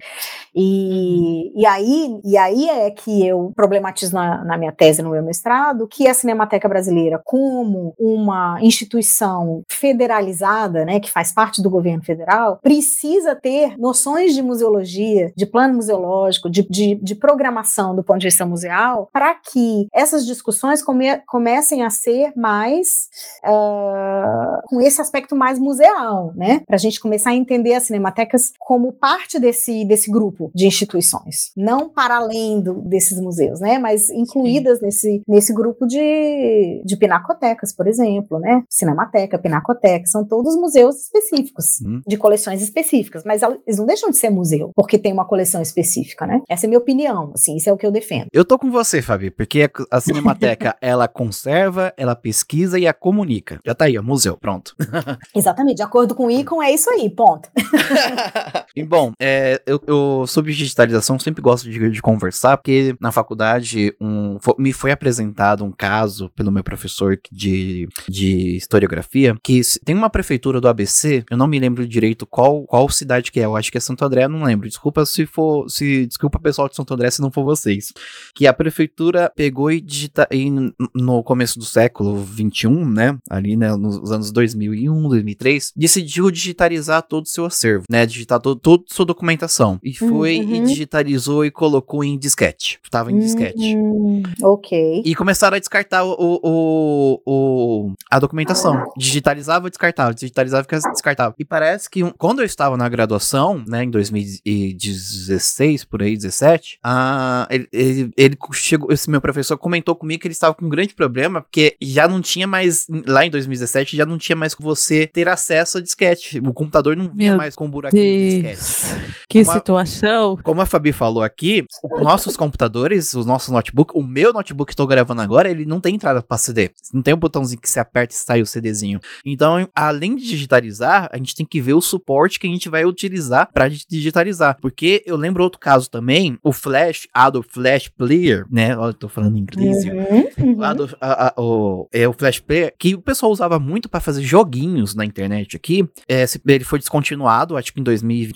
E e, aí, e aí é que eu problematizo na, na minha tese, no meu mestrado, que a Cinemateca Brasileira, como uma instituição federalizada, né, que faz parte do governo federal, precisa ter noções de museologia, de plano museológico, de, de, de programação do ponto de vista museal, para que essas discussões come, comecem a ser mais uh, com esse aspecto mais museal, né? Para a gente começar a entender as cinematecas como parte desse, desse grupo de instituições instituições, não para além do, desses museus, né, mas incluídas nesse, nesse grupo de, de pinacotecas, por exemplo, né, Cinemateca, Pinacoteca, são todos museus específicos, hum. de coleções específicas, mas eles não deixam de ser museu, porque tem uma coleção específica, né, essa é a minha opinião, assim, isso é o que eu defendo. Eu tô com você, Fabi, porque a Cinemateca, ela conserva, ela pesquisa e a comunica, já tá aí, ó, museu, pronto. Exatamente, de acordo com o Icon, é isso aí, ponto. e bom, é, eu, eu sobre digitalização sempre gosto de, de conversar, porque na faculdade um, me foi apresentado um caso pelo meu professor de, de historiografia, que tem uma prefeitura do ABC, eu não me lembro direito qual, qual cidade que é, eu acho que é Santo André, não lembro. Desculpa se for, se desculpa pessoal de Santo André se não for vocês. Que a prefeitura pegou e digita e no começo do século 21, né, ali né, nos anos 2001, 2003, decidiu digitalizar todo o seu acervo, né, digitar todo, toda sua documentação e foi uhum. e digitalizou e colocou em disquete. Tava em disquete. Hum, ok. E começaram a descartar o, o, o, a documentação. Digitalizava e descartava, digitalizava e descartava. E parece que um, quando eu estava na graduação, né, em 2016, por aí, 17, uh, ele, ele, ele chegou, esse meu professor comentou comigo que ele estava com um grande problema, porque já não tinha mais, lá em 2017, já não tinha mais com você ter acesso a disquete. O computador não vinha mais com um buraquinho de disquete. Que como situação! A, como a Fabi falou aqui, nossos computadores, os nossos notebooks, o meu notebook que estou gravando agora, ele não tem entrada para CD. Não tem um botãozinho que se aperta e sai o CDzinho. Então, além de digitalizar, a gente tem que ver o suporte que a gente vai utilizar para digitalizar. Porque eu lembro outro caso também, o Flash, Adobe Flash Player, né? Olha, eu tô falando em inglês. Uhum, uhum. Adobe, a, a, o, é, o Flash Player, que o pessoal usava muito para fazer joguinhos na internet aqui. É, ele foi descontinuado, acho que em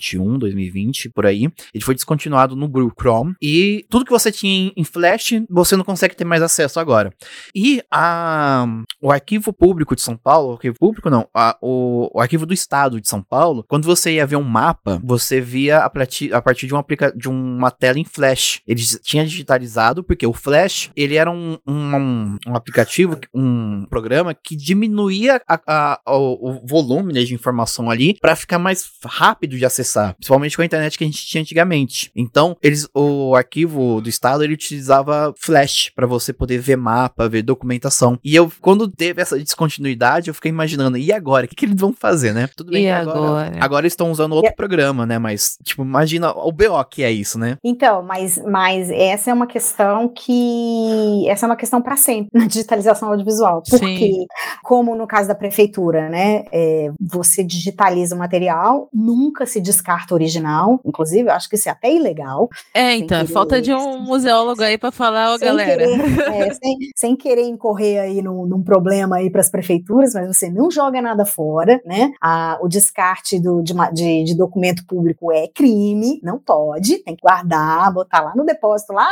2021, 2020, por aí. Ele foi descontinuado no Google Chrome e tudo que você tinha em Flash, você não consegue ter mais acesso agora. E a, o arquivo público de São Paulo, o arquivo público não, a, o, o, arquivo do estado de São Paulo, quando você ia ver um mapa, você via a a partir de, um de uma tela em Flash. Ele tinha digitalizado, porque o Flash, ele era um, um, um aplicativo, um programa que diminuía a, a, o, o, volume né, de informação ali para ficar mais rápido de acessar, principalmente com a internet que a gente tinha antigamente. Então, eles, o arquivo do estado, ele utilizava Flash para você poder ver mapa, ver documentação. E eu, quando teve essa descontinuidade, eu fiquei imaginando, e agora? O que, que eles vão fazer, né? Tudo bem e agora? Agora, agora eles estão usando outro programa, né? Mas, tipo, imagina o BO que é isso, né? Então, mas, mas essa é uma questão que. Essa é uma questão para sempre na digitalização audiovisual. Porque, Sim. como no caso da prefeitura, né? É, você digitaliza o material, nunca se descarta original. Inclusive, eu acho que isso é até ilegal. É, então, falta de um museólogo aí para falar, ó, galera. Querer, é, sem, sem, querer incorrer aí num, num problema aí para as prefeituras, mas você não joga nada fora, né? A, o descarte do, de, de, de documento público é crime, não pode, tem que guardar, botar lá no depósito, lá,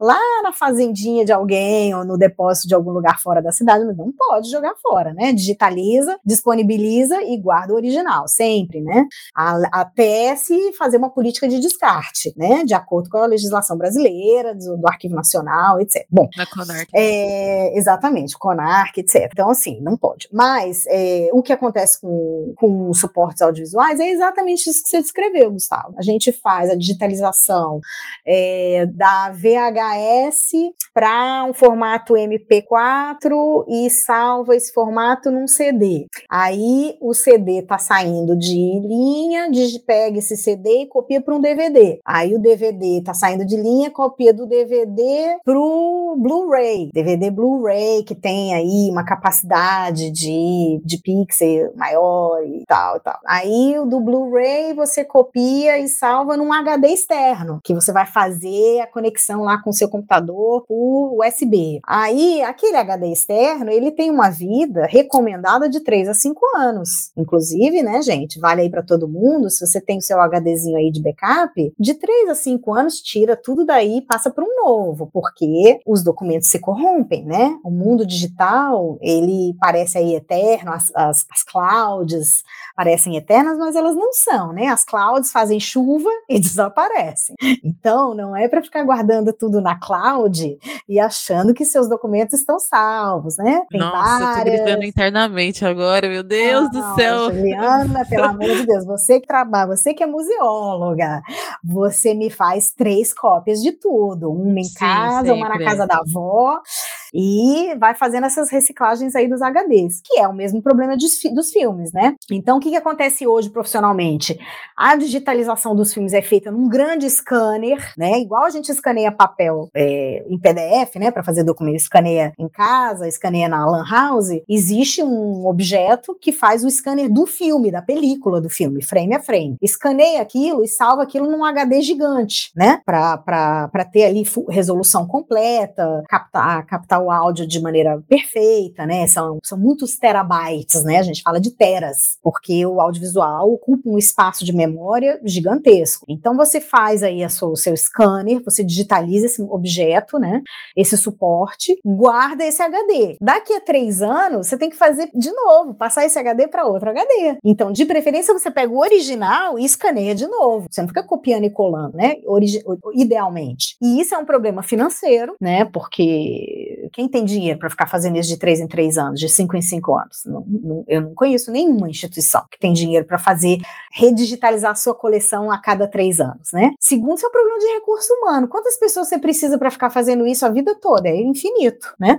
lá na fazendinha de alguém ou no depósito de algum lugar fora da cidade, mas não pode jogar fora, né? Digitaliza, disponibiliza e guarda o original, sempre, né? A, até se fazer uma política de descarte, né? De acordo com a legislação brasileira, do, do Arquivo Nacional, etc. Bom, na CONARC. É, exatamente, CONARC, etc. Então, assim, não pode. Mas é, o que acontece com, com suportes audiovisuais é exatamente isso que você descreveu, Gustavo. A gente faz a digitalização é, da VHS para um formato MP4 e salva esse formato num CD. Aí o CD está saindo de linha, pega esse CD e copia para um DVD. Aí o DVD está saindo de linha, copia do DVD para o Blu-ray. DVD Blu-ray que tem aí uma capacidade de, de pixel maior e tal, tal. Aí o do Blu-ray você copia e salva num HD externo, que você vai fazer a conexão lá com o seu computador por USB. Aí aquele HD externo, ele tem uma vida recomendada de 3 a 5 anos. Inclusive, né, gente, vale aí para todo mundo, se você tem o seu HDzinho aí de backup, de 3 a 5 anos tira tudo daí e passa para um novo, porque os documentos se corrompem, né? O mundo digital, ele parece aí eterno, as, as, as clouds parecem eternas, mas elas não são, né? As clouds fazem chuva e desaparecem. Então, não é para ficar guardando tudo na cloud e achando que seus documentos estão salvos, né? Tem Nossa, várias... eu tô gritando internamente agora, meu Deus não, do céu. Juliana, pelo amor de Deus, você que trabalha, você que é museóloga, você me faz três cópias de tudo, uma em Sim, casa, sempre. uma na casa da avó e vai fazendo essas reciclagens aí dos HDs, que é o mesmo problema dos, dos filmes, né? Então, o que, que acontece hoje profissionalmente? A digitalização dos filmes é feita num grande scanner, né? Igual a gente escaneia papel é, em PDF, né? Para fazer documento, escaneia em casa, escaneia na Lan House. Existe um objeto que faz o scanner do filme, da película do filme, frame a frame. Escaneia aquilo e salva aquilo num HD gigante, né? Para ter ali resolução completa, captar, captar o áudio de maneira perfeita, né? São, são muitos terabytes, né? A gente fala de teras, porque o audiovisual ocupa um espaço de memória gigantesco. Então você faz aí sua, o seu scanner, você digitaliza esse objeto, né? Esse suporte, guarda esse HD. Daqui a três anos, você tem que fazer de novo, passar esse HD para outro HD. Então, de preferência, você pega o original e escaneia de novo. Você não fica copiando e colando, né? Origi idealmente. E isso é um problema financeiro, né? Porque quem tem dinheiro para ficar fazendo isso de três em três anos, de cinco em cinco anos? Não, não, eu não conheço nenhuma instituição que tem dinheiro para fazer redigitalizar a sua coleção a cada três anos, né? Segundo, seu problema de recurso humano. Quantas pessoas você precisa para ficar fazendo isso a vida toda? É infinito, né?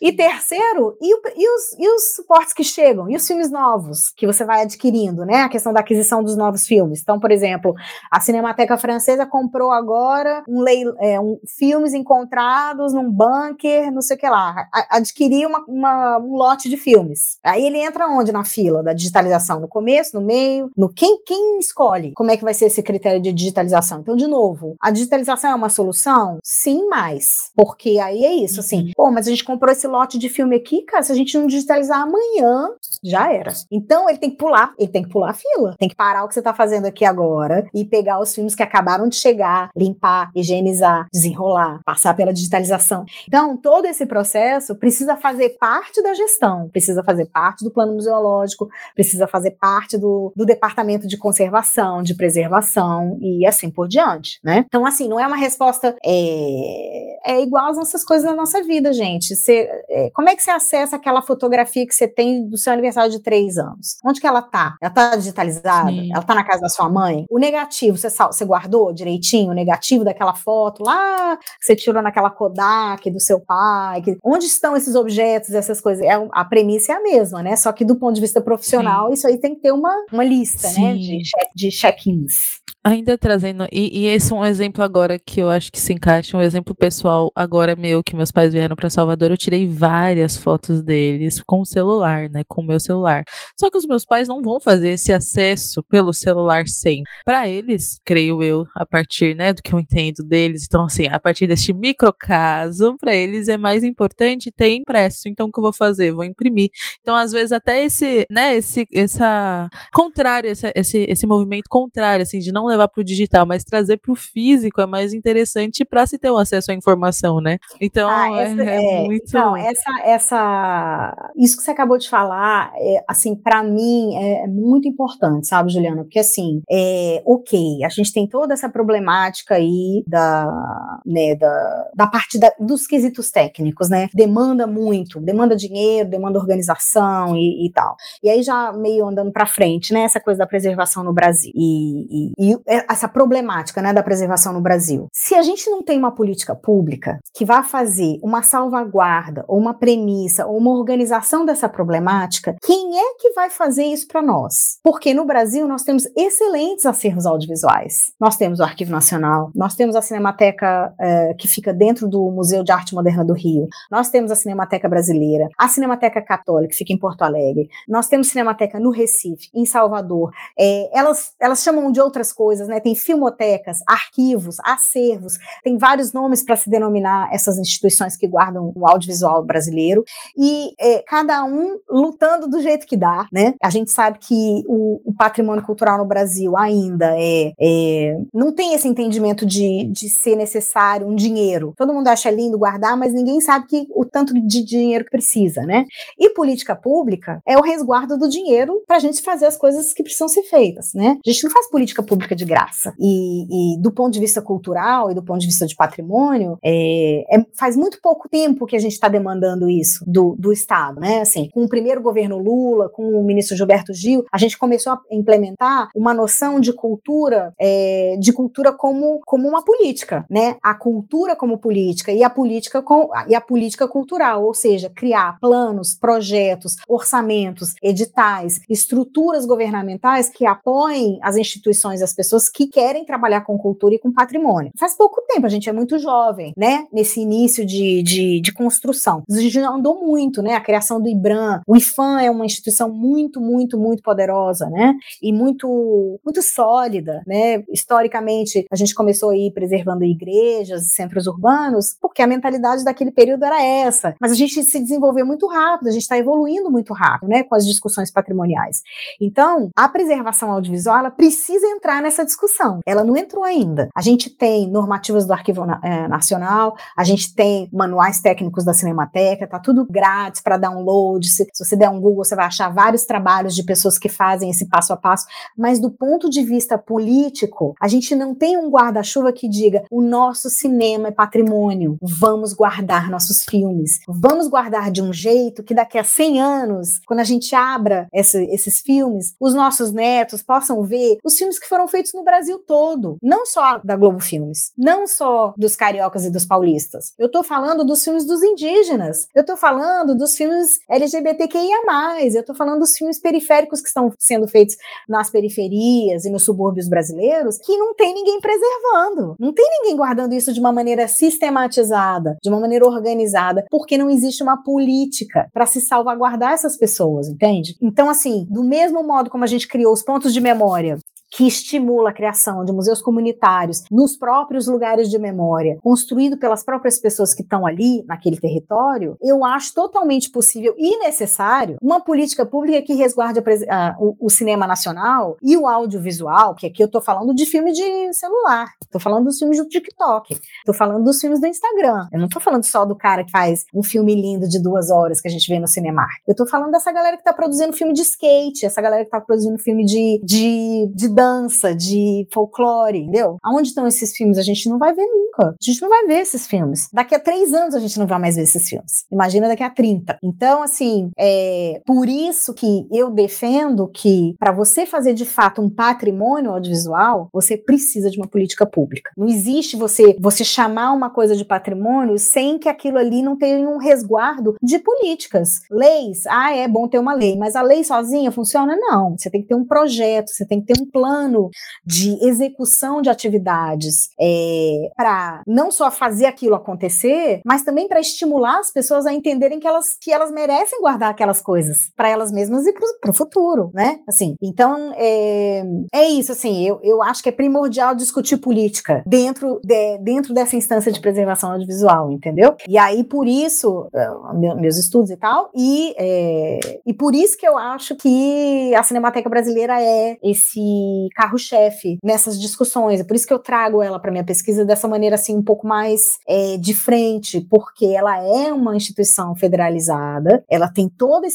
E terceiro, e, o, e, os, e os suportes que chegam, e os filmes novos que você vai adquirindo, né? A questão da aquisição dos novos filmes. Então, por exemplo, a Cinemateca Francesa comprou agora um, é, um filmes encontrados num bunker no não sei o que lá, adquirir uma, uma, um lote de filmes. Aí ele entra onde na fila da digitalização? No começo, no meio, no quem, quem escolhe como é que vai ser esse critério de digitalização? Então, de novo, a digitalização é uma solução? Sim, mais. Porque aí é isso, assim, uhum. pô, mas a gente comprou esse lote de filme aqui, cara, se a gente não digitalizar amanhã, já era. Então ele tem que pular, ele tem que pular a fila, tem que parar o que você está fazendo aqui agora e pegar os filmes que acabaram de chegar, limpar, higienizar, desenrolar, passar pela digitalização. Então, todo esse processo precisa fazer parte da gestão, precisa fazer parte do plano museológico, precisa fazer parte do, do departamento de conservação, de preservação e assim por diante, né? Então, assim, não é uma resposta é, é igual às nossas coisas da nossa vida, gente. Você, é, como é que você acessa aquela fotografia que você tem do seu aniversário de três anos? Onde que ela tá? Ela tá digitalizada? Sim. Ela tá na casa da sua mãe? O negativo, você, você guardou direitinho o negativo daquela foto lá que você tirou naquela Kodak do seu pai? Que, onde estão esses objetos, essas coisas? É, a premissa é a mesma, né? Só que do ponto de vista profissional, Sim. isso aí tem que ter uma, uma lista, né, Sim. né? De, de check-ins. Ainda trazendo, e, e, esse é um exemplo agora que eu acho que se encaixa, um exemplo pessoal agora meu, que meus pais vieram para Salvador, eu tirei várias fotos deles com o celular, né, com o meu celular. Só que os meus pais não vão fazer esse acesso pelo celular sem. Para eles, creio eu, a partir, né, do que eu entendo deles, então assim, a partir deste microcaso, para eles é mais importante ter impresso. Então o que eu vou fazer? Vou imprimir. Então às vezes até esse, né, esse essa contrário, esse, esse, esse movimento contrário assim de não levar para o digital, mas trazer para o físico é mais interessante para se ter um acesso à informação, né? Então, ah, é, essa, é, é, muito. Então, essa, essa, isso que você acabou de falar, é, assim, para mim é, é, muito importante, sabe, Juliana? Porque, assim, é, ok, a gente tem toda essa problemática aí da, né, da, da parte da, dos quesitos técnicos, né? Demanda muito, demanda dinheiro, demanda organização e, e tal. E aí, já meio andando para frente, né? Essa coisa da preservação no Brasil. E, e, e é, essa problemática né, da preservação no Brasil. Se a gente não tem uma política pública que vá fazer uma salvaguarda, ou uma premissa, ou uma organização dessa problemática, quem é que vai fazer isso para nós? Porque no Brasil nós temos excelentes acervos audiovisuais. Nós temos o Arquivo Nacional, nós temos a Cinemateca é, que fica dentro do Museu de Arte Moderna do Rio, nós temos a Cinemateca Brasileira, a Cinemateca Católica, que fica em Porto Alegre, nós temos Cinemateca no Recife, em Salvador. É, elas, elas chamam de outras coisas coisas, né? Tem filmotecas, arquivos, acervos, tem vários nomes para se denominar essas instituições que guardam o audiovisual brasileiro, e é, cada um lutando do jeito que dá, né? A gente sabe que o, o patrimônio cultural no Brasil ainda é, é, não tem esse entendimento de, de ser necessário um dinheiro. Todo mundo acha lindo guardar, mas ninguém sabe que o tanto de dinheiro que precisa, né? E política pública é o resguardo do dinheiro para a gente fazer as coisas que precisam ser feitas, né? A gente não faz política pública de graça. E, e, do ponto de vista cultural e do ponto de vista de patrimônio, é, é, faz muito pouco tempo que a gente está demandando isso do, do Estado, né? Assim, com o primeiro governo Lula, com o ministro Gilberto Gil, a gente começou a implementar uma noção de cultura, é, de cultura como, como uma política, né? A cultura como política e a política com, e a política cultural, ou seja, criar planos, projetos, orçamentos, editais, estruturas governamentais que apoiem as instituições e as pessoas que querem trabalhar com cultura e com patrimônio. Faz pouco tempo, a gente é muito jovem, né? Nesse início de, de, de construção. A gente andou muito, né? A criação do IBRAM. O IFAM é uma instituição muito, muito, muito poderosa, né? E muito, muito sólida, né? Historicamente, a gente começou aí preservando igrejas e centros urbanos, porque a mentalidade daquele período era essa. Mas a gente se desenvolveu muito rápido, a gente está evoluindo muito rápido, né? Com as discussões patrimoniais. Então, a preservação audiovisual, ela precisa entrar nessa essa discussão. Ela não entrou ainda. A gente tem normativas do Arquivo é, Nacional, a gente tem manuais técnicos da Cinemateca, tá tudo grátis para download. Se, você der um Google, você vai achar vários trabalhos de pessoas que fazem esse passo a passo. Mas do ponto de vista político, a gente não tem um guarda-chuva que diga o nosso cinema é patrimônio, vamos guardar nossos filmes, vamos guardar de um jeito que daqui a 100 anos, quando a gente abra esse, esses filmes, os nossos netos possam ver os filmes que foram feitos no Brasil todo, não só da Globo Filmes, não só dos cariocas e dos paulistas. Eu tô falando dos filmes dos indígenas, eu tô falando dos filmes LGBTQIA+, eu tô falando dos filmes periféricos que estão sendo feitos nas periferias e nos subúrbios brasileiros, que não tem ninguém preservando, não tem ninguém guardando isso de uma maneira sistematizada, de uma maneira organizada, porque não existe uma política para se salvaguardar essas pessoas, entende? Então, assim, do mesmo modo como a gente criou os pontos de memória que estimula a criação de museus comunitários nos próprios lugares de memória, construído pelas próprias pessoas que estão ali, naquele território, eu acho totalmente possível e necessário uma política pública que resguarde a, o, o, cinema nacional e o audiovisual, que aqui eu estou falando de filme de celular, estou falando dos filmes do TikTok, estou falando dos filmes do Instagram, eu não estou falando só do cara que faz um filme lindo de duas horas que a gente vê no cinema. Eu estou falando dessa galera que está produzindo filme de skate, essa galera que está produzindo filme de, de, de dança, de folclore, entendeu? Aonde estão esses filmes? A gente não vai ver nunca. A gente não vai ver esses filmes. Daqui a três anos a gente não vai mais ver esses filmes. Imagina daqui a 30. Então, assim, é por isso que eu defendo que para você fazer de fato um patrimônio audiovisual, você precisa de uma política pública. Não existe você você chamar uma coisa de patrimônio sem que aquilo ali não tenha um resguardo de políticas, leis. Ah, é bom ter uma lei, mas a lei sozinha funciona? Não. Você tem que ter um projeto, você tem que ter um plano de execução de atividades é, para não só fazer aquilo acontecer, mas também para estimular as pessoas a entenderem que elas, que elas merecem guardar aquelas coisas para elas mesmas e para o futuro, né? Assim, então é, é isso. Assim, eu, eu acho que é primordial discutir política dentro, de, dentro dessa instância de preservação audiovisual, entendeu? E aí por isso é, meus estudos e tal e é, e por isso que eu acho que a Cinemateca Brasileira é esse carro-chefe nessas discussões. É por isso que eu trago ela para minha pesquisa dessa maneira assim um pouco mais é, de frente, porque ela é uma instituição federalizada, ela tem toda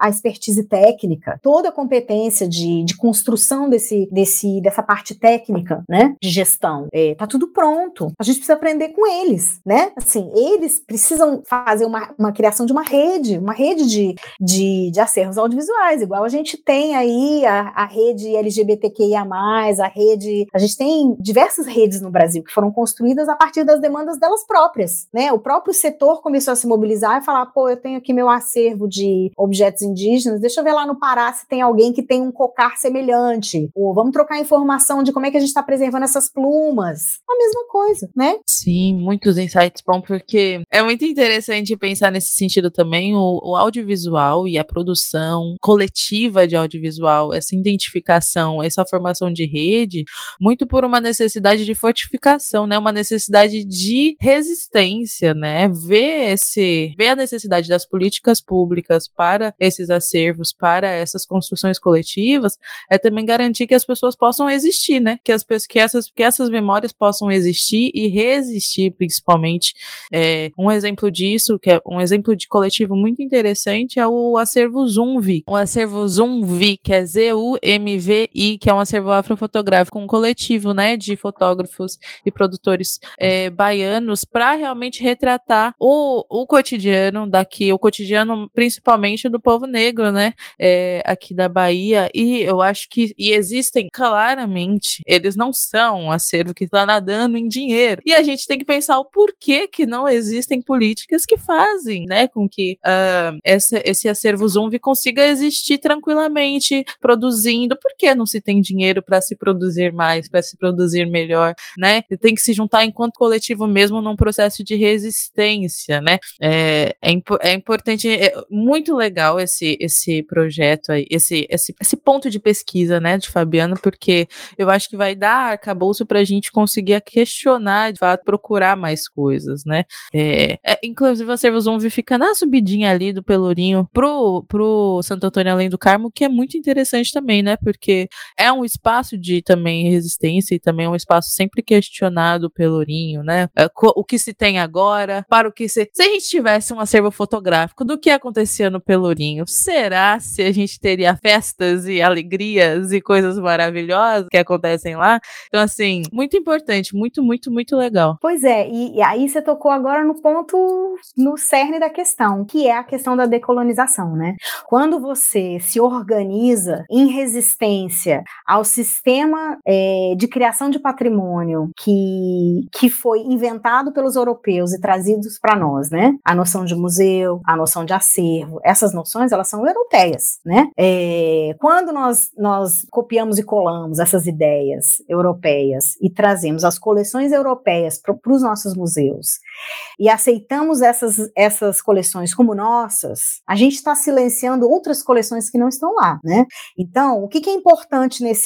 a expertise técnica, toda a competência de, de construção desse, desse, dessa parte técnica, né, de gestão. É, tá tudo pronto. A gente precisa aprender com eles, né? Assim, eles precisam fazer uma, uma criação de uma rede, uma rede de, de, de acervos audiovisuais, igual a gente tem aí a, a rede LGBTQIA a rede. A gente tem diversas redes no Brasil que foram construídas a partir das demandas delas próprias, né? O próprio setor começou a se mobilizar e falar: pô, eu tenho aqui meu acervo de objetos indígenas, deixa eu ver lá no Pará se tem alguém que tem um cocar semelhante. Ou vamos trocar informação de como é que a gente está preservando essas plumas. A mesma coisa, né? Sim, muitos insights bom, porque é muito interessante pensar nesse sentido também o, o audiovisual e a produção coletiva de audiovisual, essa identificação, essa formação formação de rede muito por uma necessidade de fortificação, né? Uma necessidade de resistência, né? Ver esse, ver a necessidade das políticas públicas para esses acervos, para essas construções coletivas, é também garantir que as pessoas possam existir, né? Que as que essas que essas memórias possam existir e resistir, principalmente. É, um exemplo disso, que é um exemplo de coletivo muito interessante, é o acervo Zumvi. O acervo Zumvi, que é Z-U-M-V-I, que é um acervo afrofotográfico, um coletivo, né, de fotógrafos e produtores é, baianos para realmente retratar o, o cotidiano daqui, o cotidiano principalmente do povo negro, né, é, aqui da Bahia. E eu acho que e existem claramente, eles não são um acervo que está nadando em dinheiro. E a gente tem que pensar o porquê que não existem políticas que fazem, né, com que uh, essa, esse acervo Zumbi consiga existir tranquilamente, produzindo. Por que não se tem dinheiro? Dinheiro para se produzir mais, para se produzir melhor, né? E tem que se juntar enquanto coletivo mesmo num processo de resistência, né? É, é, é importante, é muito legal esse, esse projeto aí, esse, esse, esse ponto de pesquisa, né, de Fabiano, porque eu acho que vai dar arcabouço para a gente conseguir questionar, de fato, procurar mais coisas, né? É, é, inclusive, você vão fica na subidinha ali do Pelourinho pro, pro Santo Antônio Além do Carmo, que é muito interessante também, né? Porque é um espaço de também resistência e também um espaço sempre questionado pelo Ourinho, né? É, o que se tem agora, para o que se. Se a gente tivesse um acervo fotográfico do que acontecia no Pelourinho, será se a gente teria festas e alegrias e coisas maravilhosas que acontecem lá? Então, assim, muito importante, muito, muito, muito legal. Pois é, e, e aí você tocou agora no ponto, no cerne da questão, que é a questão da decolonização, né? Quando você se organiza em resistência ao sistema é, de criação de patrimônio que, que foi inventado pelos europeus e trazidos para nós, né? A noção de museu, a noção de acervo, essas noções elas são europeias, né? É, quando nós, nós copiamos e colamos essas ideias europeias e trazemos as coleções europeias para os nossos museus e aceitamos essas, essas coleções como nossas, a gente está silenciando outras coleções que não estão lá, né? Então, o que, que é importante nesse,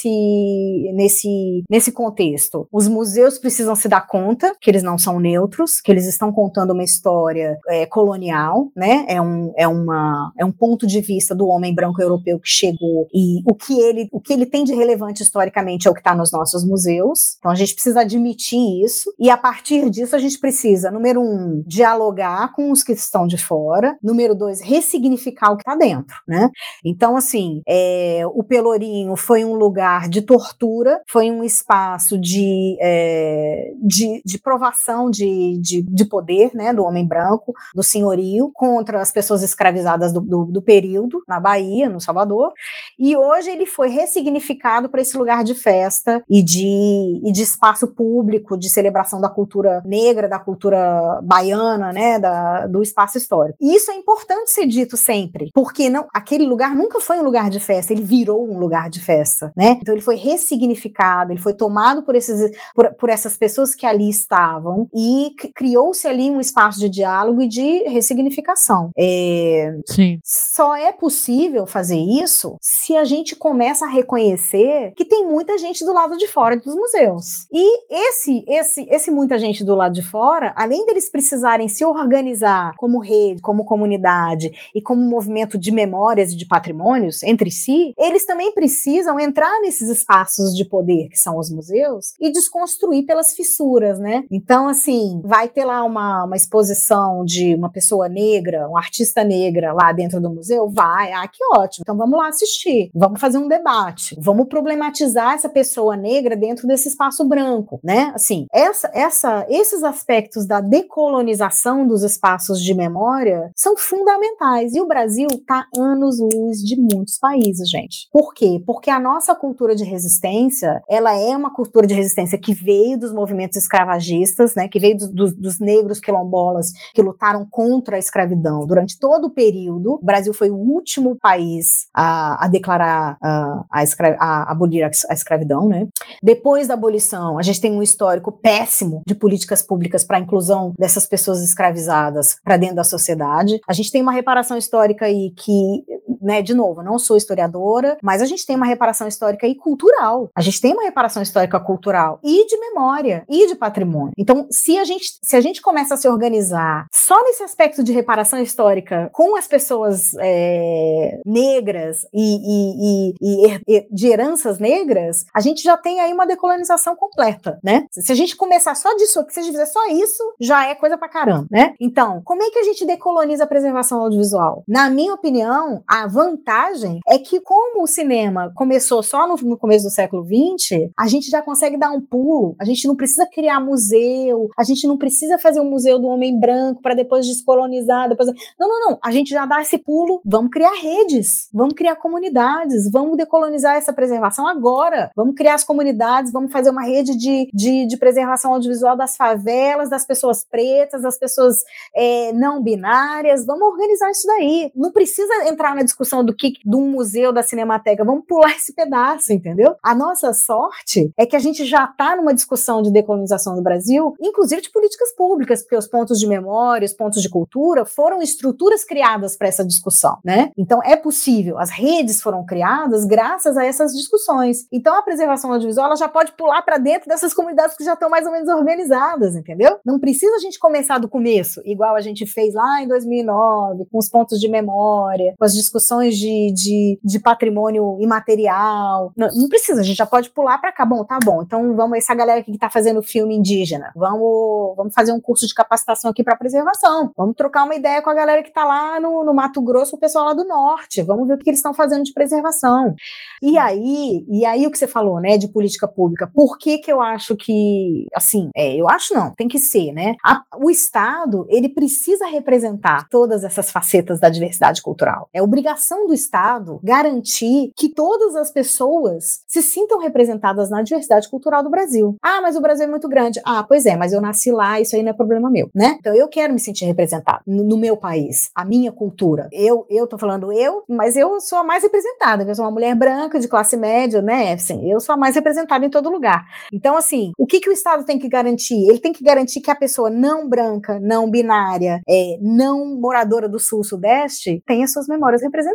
nesse, nesse contexto? Os museus precisam se dar conta que eles não são neutros, que eles estão contando uma história é, colonial, né? É um, é, uma, é um ponto de vista do homem branco europeu que chegou e o que ele, o que ele tem de relevante historicamente é o que está nos nossos museus. Então, a gente precisa admitir isso e a partir disso a gente precisa, número um, dialogar com os que estão de fora, número dois, ressignificar o que está dentro, né? Então, assim, é, o Pelourinho foi um lugar de tortura, foi um espaço de, é, de, de, provação de, de, de, poder, né, do homem branco, do senhorio, contra as pessoas escravizadas do, do, do período, na Bahia, no Salvador, e hoje ele foi ressignificado para esse lugar de festa e de, e de espaço público, de celebração da cultura negra, da cultura baiana, né, da, do espaço histórico. E isso é importante ser dito sempre, porque não, aquele lugar nunca foi um lugar de festa, ele virou um lugar de festa, né? Então ele foi ressignificado, ele foi tomado por, esses, por, por essas pessoas que ali estavam e criou-se ali um espaço de diálogo e de ressignificação. É, Sim. Só é possível fazer isso se a gente começa a reconhecer que tem muita gente do lado de fora dos museus. E esse, esse, esse muita gente do lado de fora, além deles precisarem se organizar como rede, como comunidade e como movimento de memórias e de patrimônios entre si, eles também precisam entrar nesses espaços de poder que são os museus e desconstruir pelas fissuras, né? Então, assim, vai ter lá uma, uma exposição de uma pessoa negra, um artista negra lá dentro do museu? Vai, ah, que ótimo. Então vamos lá assistir, vamos fazer um debate, vamos problematizar essa pessoa negra dentro desse espaço branco, né? Assim, essa, essa, esses aspectos da decolonização dos espaços de memória são fundamentais. E o Brasil está anos-luz de muitos países, gente. Por quê? Porque a nossa cultura de resistência, ela é uma cultura de resistência que veio dos movimentos escravagistas, né? Que veio do, do, dos negros quilombolas que lutaram contra a escravidão durante todo o período. O Brasil foi o último país a, a declarar a, a, escra a abolir a escravidão, né? Depois da abolição, a gente tem um histórico péssimo de políticas públicas para a inclusão dessas pessoas escravizadas para dentro da sociedade. A gente tem uma reparação histórica aí que, né, de novo, não sou historiadora, mas a gente tem uma reparação histórica e cultural. A gente tem uma reparação histórica cultural e de memória e de patrimônio. Então, se a gente, se a gente começa a se organizar só nesse aspecto de reparação histórica com as pessoas é, negras e, e, e, e, de heranças negras, a gente já tem aí uma decolonização completa, né? Se a gente começar só disso, se a gente fizer só isso, já é coisa pra caramba, né? Então, como é que a gente decoloniza a preservação audiovisual? Na minha opinião, a vantagem é que, como o cinema começou só no, no começo do século XX, a gente já consegue dar um pulo, a gente não precisa criar museu, a gente não precisa fazer um museu do homem branco para depois descolonizar, depois. Não, não, não. A gente já dá esse pulo, vamos criar redes, vamos criar comunidades, vamos decolonizar essa preservação agora, vamos criar as comunidades, vamos fazer uma rede de, de, de preservação audiovisual das favelas, das pessoas pretas, das pessoas é, não binárias, vamos organizar isso daí. Não precisa entrar na discussão do que de um museu da Cinemateca, vamos pular esse pedaço, entendeu? A nossa sorte é que a gente já está numa discussão de decolonização do Brasil, inclusive de políticas públicas, porque os pontos de memória, os pontos de cultura foram estruturas criadas para essa discussão, né? Então é possível, as redes foram criadas graças a essas discussões. Então a preservação audiovisual ela já pode pular para dentro dessas comunidades que já estão mais ou menos organizadas, entendeu? Não precisa a gente começar do começo, igual a gente fez lá em 2009, com os pontos de memória, com as discussões de, de, de patrimônio imaterial. Não, não, precisa, a gente já pode pular para cá. Bom, tá bom, então vamos, essa galera aqui que está fazendo filme indígena, vamos, vamos fazer um curso de capacitação aqui para preservação. Vamos trocar uma ideia com a galera que está lá no, no Mato Grosso, o pessoal lá do norte. Vamos ver o que eles estão fazendo de preservação. E aí, e aí o que você falou, né, de política pública, por que que eu acho que, assim, é, eu acho não, tem que ser, né? A, o Estado, ele precisa representar todas essas facetas da diversidade cultural. É obrigação obrigação do Estado garantir que todas as pessoas se sintam representadas na diversidade cultural do Brasil. Ah, mas o Brasil é muito grande. Ah, pois é, mas eu nasci lá, isso aí não é problema meu, né? Então eu quero me sentir representado no, no meu país, a minha cultura. Eu, eu tô falando eu, mas eu sou a mais representada, eu sou uma mulher branca de classe média, né? Assim, eu sou a mais representada em todo lugar. Então, assim, o que, que o Estado tem que garantir? Ele tem que garantir que a pessoa não branca, não binária, é, não moradora do sul-sudeste tenha suas memórias representadas.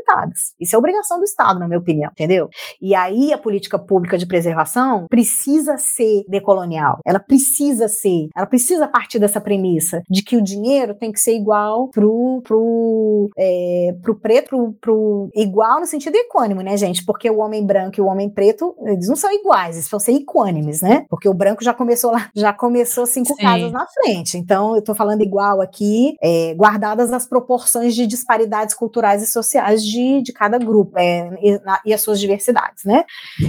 Isso é obrigação do Estado, na minha opinião, entendeu? E aí a política pública de preservação precisa ser decolonial. Ela precisa ser, ela precisa partir dessa premissa de que o dinheiro tem que ser igual pro, pro, é, pro preto, pro, pro igual no sentido equânime, né, gente? Porque o homem branco e o homem preto, eles não são iguais, eles vão ser equânimes, né? Porque o branco já começou lá, já começou cinco Sim. casas na frente. Então, eu tô falando igual aqui, é, guardadas as proporções de disparidades culturais e sociais de, de cada grupo é, e, na, e, as suas diversidades, né?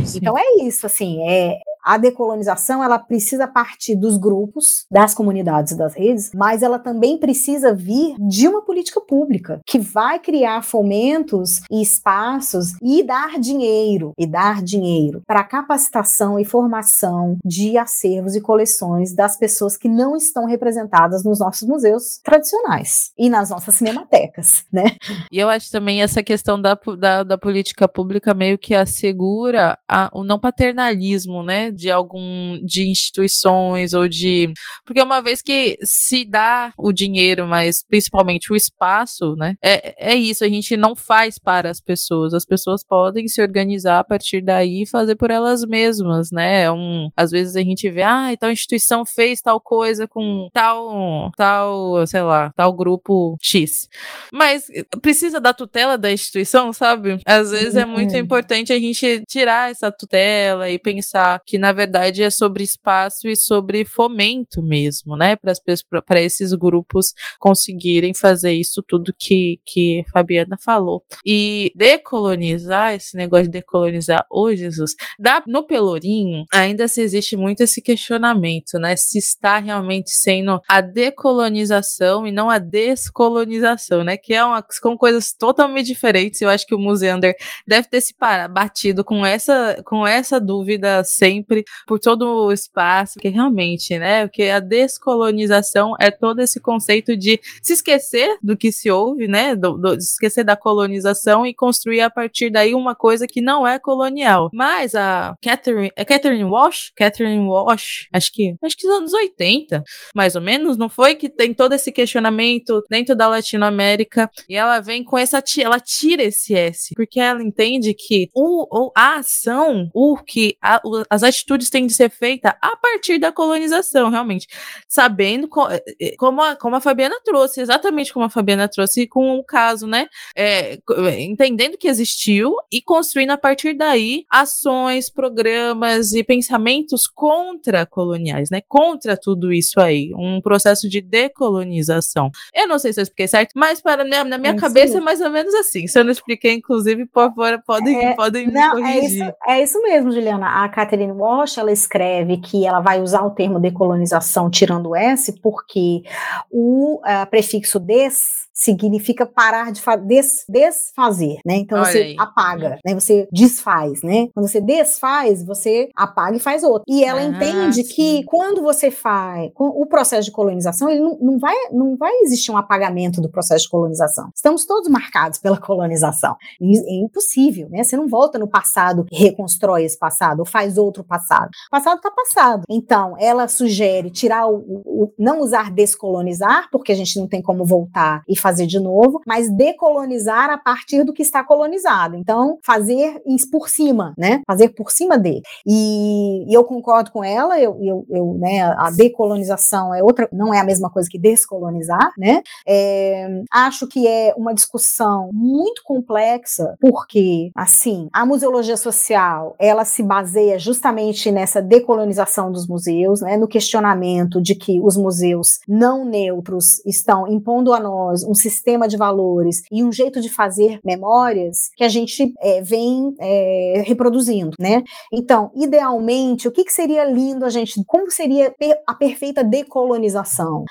Sim. Então é isso, assim, é, a decolonização ela precisa partir dos grupos, das comunidades e das redes, mas ela também precisa vir de uma política pública que vai criar fomentos e espaços e dar dinheiro e dar dinheiro para capacitação e formação de acervos e coleções das pessoas que não estão representadas nos nossos museus tradicionais e nas nossas cinematecas, né? E eu acho também essa questão da, da, da política pública meio que assegura a, o não paternalismo, né? de algum de instituições ou de porque uma vez que se dá o dinheiro, mas principalmente o espaço, né? É, é isso, a gente não faz para as pessoas. As pessoas podem se organizar a partir daí e fazer por elas mesmas, né? É um, às vezes a gente vê, ah, tal instituição fez tal coisa com tal tal, sei lá, tal grupo X. Mas precisa da tutela da instituição, sabe? Às vezes é muito uhum. importante a gente tirar essa tutela e pensar que na na verdade é sobre espaço e sobre fomento mesmo, né, para esses grupos conseguirem fazer isso tudo que, que a Fabiana falou. E decolonizar, esse negócio de decolonizar, ô oh, Jesus, dá, no Pelourinho ainda se existe muito esse questionamento, né, se está realmente sendo a decolonização e não a descolonização, né, que é uma, são coisas totalmente diferentes, eu acho que o Museander deve ter se batido com essa, com essa dúvida sempre por todo o espaço, que realmente, né, porque a descolonização é todo esse conceito de se esquecer do que se ouve, né, do, do, esquecer da colonização e construir a partir daí uma coisa que não é colonial. Mas a Catherine, é Catherine Walsh? Catherine Walsh, acho que, acho que nos anos 80, mais ou menos, não foi que tem todo esse questionamento dentro da Latinoamérica e ela vem com essa, ela tira esse S, porque ela entende que o, a ação, o que a, as atitudes têm de ser feitas a partir da colonização, realmente. Sabendo co eh, eh, como, a, como a Fabiana trouxe, exatamente como a Fabiana trouxe com o caso, né? É, entendendo que existiu e construindo a partir daí ações, programas e pensamentos contra coloniais, né? Contra tudo isso aí. Um processo de decolonização. Eu não sei se eu expliquei certo, mas para na, na minha é cabeça é mais ou menos assim. Se eu não expliquei, inclusive, por favor, podem, é, podem não, me corrigir. É isso, é isso mesmo, Juliana. A Catherine Rocha ela escreve que ela vai usar o termo decolonização tirando o S, porque o uh, prefixo des significa parar de des, desfazer, né? Então Olha você aí. apaga, né? Você desfaz, né? Quando você desfaz, você apaga e faz outro. E ela ah, entende sim. que quando você faz o processo de colonização, ele não, não, vai, não vai existir um apagamento do processo de colonização. Estamos todos marcados pela colonização. É impossível, né? Você não volta no passado reconstrói esse passado ou faz outro passado. O passado está passado. Então, ela sugere tirar o, o não usar descolonizar, porque a gente não tem como voltar e fazer fazer de novo, mas decolonizar a partir do que está colonizado. Então, fazer por cima, né? Fazer por cima dele. E, e eu concordo com ela, eu, eu, eu, né, a decolonização é outra, não é a mesma coisa que descolonizar, né? É, acho que é uma discussão muito complexa, porque, assim, a museologia social, ela se baseia justamente nessa decolonização dos museus, né? No questionamento de que os museus não neutros estão impondo a nós um sistema de valores e um jeito de fazer memórias que a gente é, vem é, reproduzindo, né? Então, idealmente, o que, que seria lindo a gente, como seria a perfeita decolonização?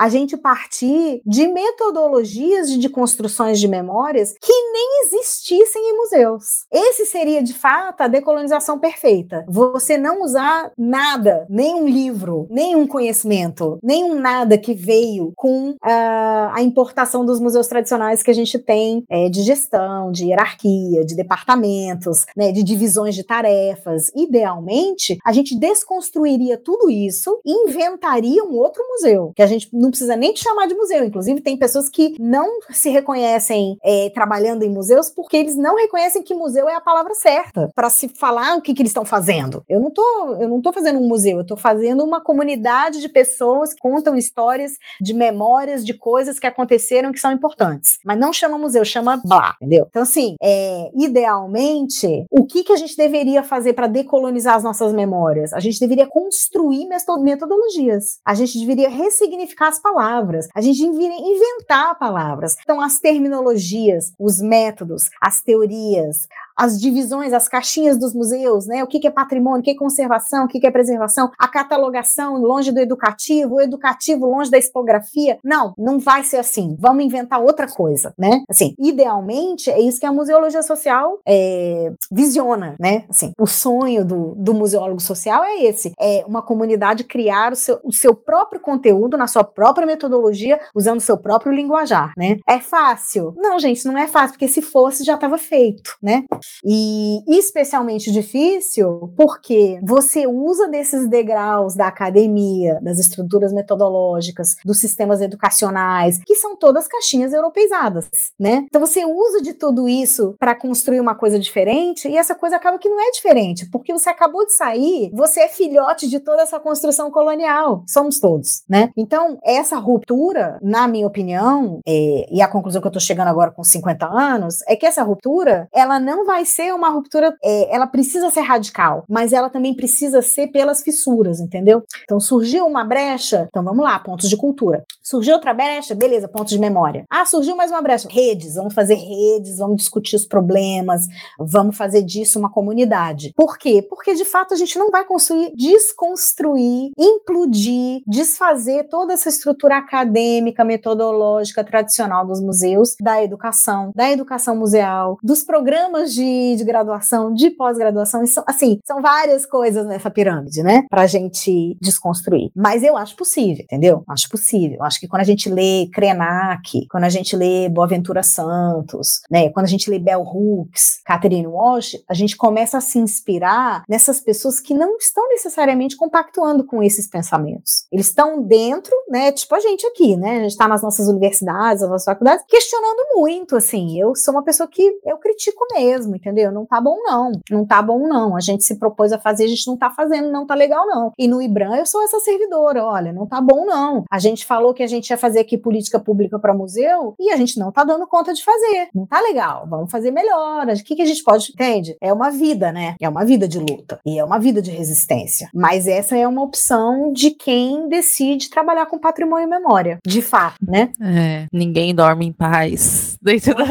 A gente partir de metodologias de, construções de memórias que nem existissem em museus. Esse seria, de fato, a decolonização perfeita. Você não usar nada, nenhum livro, nenhum conhecimento, nenhum nada que veio com uh, a importação dos museus tradicionais que a gente tem é, de gestão, de hierarquia, de departamentos, né, de divisões de tarefas. Idealmente, a gente desconstruiria tudo isso e inventaria um outro museu, que a gente precisa nem te chamar de museu. Inclusive, tem pessoas que não se reconhecem é, trabalhando em museus porque eles não reconhecem que museu é a palavra certa para se falar o que, que eles estão fazendo. Eu não tô, eu não tô fazendo um museu, eu tô fazendo uma comunidade de pessoas que contam histórias de memórias de coisas que aconteceram que são importantes. Mas não chama museu, chama blá, entendeu? Então, assim, é, idealmente, o que, que a gente deveria fazer para decolonizar as nossas memórias? A gente deveria construir metodologias. A gente deveria ressignificar as palavras. A gente inventar palavras. Então, as terminologias, os métodos, as teorias, as divisões, as caixinhas dos museus, né? O que, é patrimônio, o que é conservação, o que, que é preservação, a catalogação longe do educativo, o educativo longe da expografia. Não, não vai ser assim. Vamos inventar outra coisa, né? Assim, idealmente é isso que a museologia social é, visiona, né? Assim, o sonho do, do museólogo social é esse: é uma comunidade criar o seu, o seu próprio conteúdo na sua própria metodologia, usando seu próprio linguajar, né? É fácil? Não, gente, não é fácil, porque se fosse já estava feito, né? E especialmente difícil porque você usa desses degraus da academia, das estruturas metodológicas, dos sistemas educacionais, que são todas caixinhas europeizadas, né? Então você usa de tudo isso para construir uma coisa diferente e essa coisa acaba que não é diferente, porque você acabou de sair, você é filhote de toda essa construção colonial, somos todos, né? Então, essa ruptura, na minha opinião, é, e a conclusão que eu tô chegando agora com 50 anos, é que essa ruptura, ela não vai ser uma ruptura, é, ela precisa ser radical, mas ela também precisa ser pelas fissuras, entendeu? Então surgiu uma brecha, então vamos lá, pontos de cultura. Surgiu outra brecha, beleza, pontos de memória. Ah, surgiu mais uma brecha, redes, vamos fazer redes, vamos discutir os problemas, vamos fazer disso uma comunidade. Por quê? Porque de fato a gente não vai construir, desconstruir, implodir, desfazer toda essa estrutura acadêmica, metodológica, tradicional dos museus, da educação, da educação museal, dos programas de de, graduação, de pós-graduação, assim, são várias coisas nessa pirâmide, né, pra gente desconstruir. Mas eu acho possível, entendeu? Acho possível. Acho que quando a gente lê Krenak, quando a gente lê Boaventura Santos, né, quando a gente lê Bell Hooks, Catherine Walsh, a gente começa a se inspirar nessas pessoas que não estão necessariamente compactuando com esses pensamentos. Eles estão dentro, né, tipo a gente aqui, né, a gente está nas nossas universidades, nas nossas faculdades, questionando muito, assim, eu sou uma pessoa que eu critico mesmo, entendeu? Não tá bom, não. Não tá bom, não. A gente se propôs a fazer, a gente não tá fazendo, não tá legal, não. E no IBRAM eu sou essa servidora, olha, não tá bom, não. A gente falou que a gente ia fazer aqui política pública para museu e a gente não tá dando conta de fazer. Não tá legal. Vamos fazer melhor. O que, que a gente pode, entende? É uma vida, né? É uma vida de luta. E é uma vida de resistência. Mas essa é uma opção de quem decide trabalhar com patrimônio e memória. De fato, né? É, ninguém dorme em paz. Dentro da...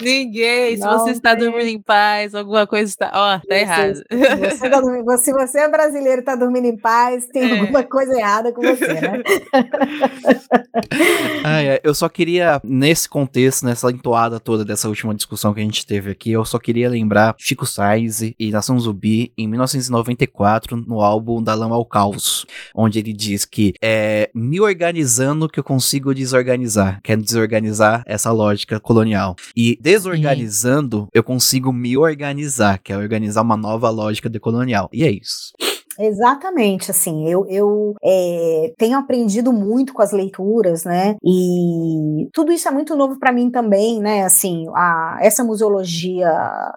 Ninguém. Se você você está dormindo em paz, alguma coisa está. Ó, oh, tá errado. Você tá dormindo, se você é brasileiro e está dormindo em paz, tem é. alguma coisa errada com você, né? ah, é. Eu só queria, nesse contexto, nessa entoada toda dessa última discussão que a gente teve aqui, eu só queria lembrar Chico Sainz e Nação Zumbi em 1994, no álbum Da Lama ao Caos, onde ele diz que é me organizando que eu consigo desorganizar, quer desorganizar essa lógica colonial. E desorganizando eu consigo me organizar, que é organizar uma nova lógica decolonial. E é isso. Exatamente, assim, eu, eu é, tenho aprendido muito com as leituras, né, e tudo isso é muito novo para mim também, né, assim, a, essa museologia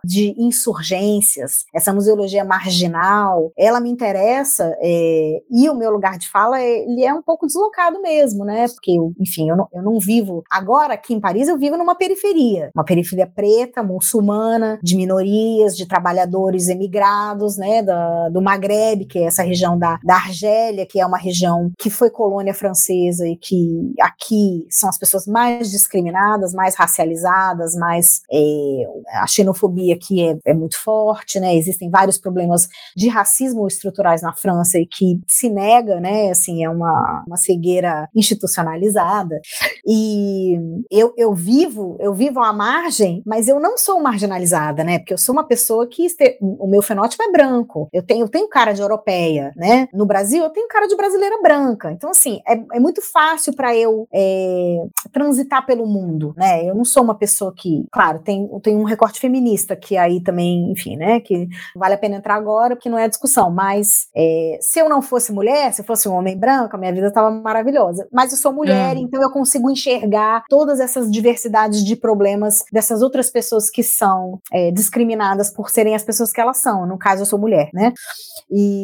de insurgências, essa museologia marginal, ela me interessa, é, e o meu lugar de fala, é, ele é um pouco deslocado mesmo, né, porque, eu, enfim, eu não, eu não vivo, agora aqui em Paris eu vivo numa periferia, uma periferia preta, muçulmana, de minorias, de trabalhadores emigrados, né, da, do Maghreb, que é essa região da, da Argélia, que é uma região que foi colônia francesa e que aqui são as pessoas mais discriminadas, mais racializadas, mais é, a xenofobia aqui é, é muito forte, né? Existem vários problemas de racismo estruturais na França e que se nega, né? Assim, é uma, uma cegueira institucionalizada. E eu, eu vivo, eu vivo à margem, mas eu não sou marginalizada, né? Porque eu sou uma pessoa que este, o meu fenótipo é branco. Eu tenho, eu tenho cara de europeia, né? No Brasil, eu tenho cara de brasileira branca. Então, assim, é, é muito fácil para eu é, transitar pelo mundo, né? Eu não sou uma pessoa que, claro, tem, tem um recorte feminista que aí também, enfim, né? Que vale a pena entrar agora, porque não é discussão. Mas é, se eu não fosse mulher, se eu fosse um homem branco, a minha vida estava maravilhosa. Mas eu sou mulher, hum. então eu consigo enxergar todas essas diversidades de problemas dessas outras pessoas que são é, discriminadas por serem as pessoas que elas são. No caso, eu sou mulher, né? E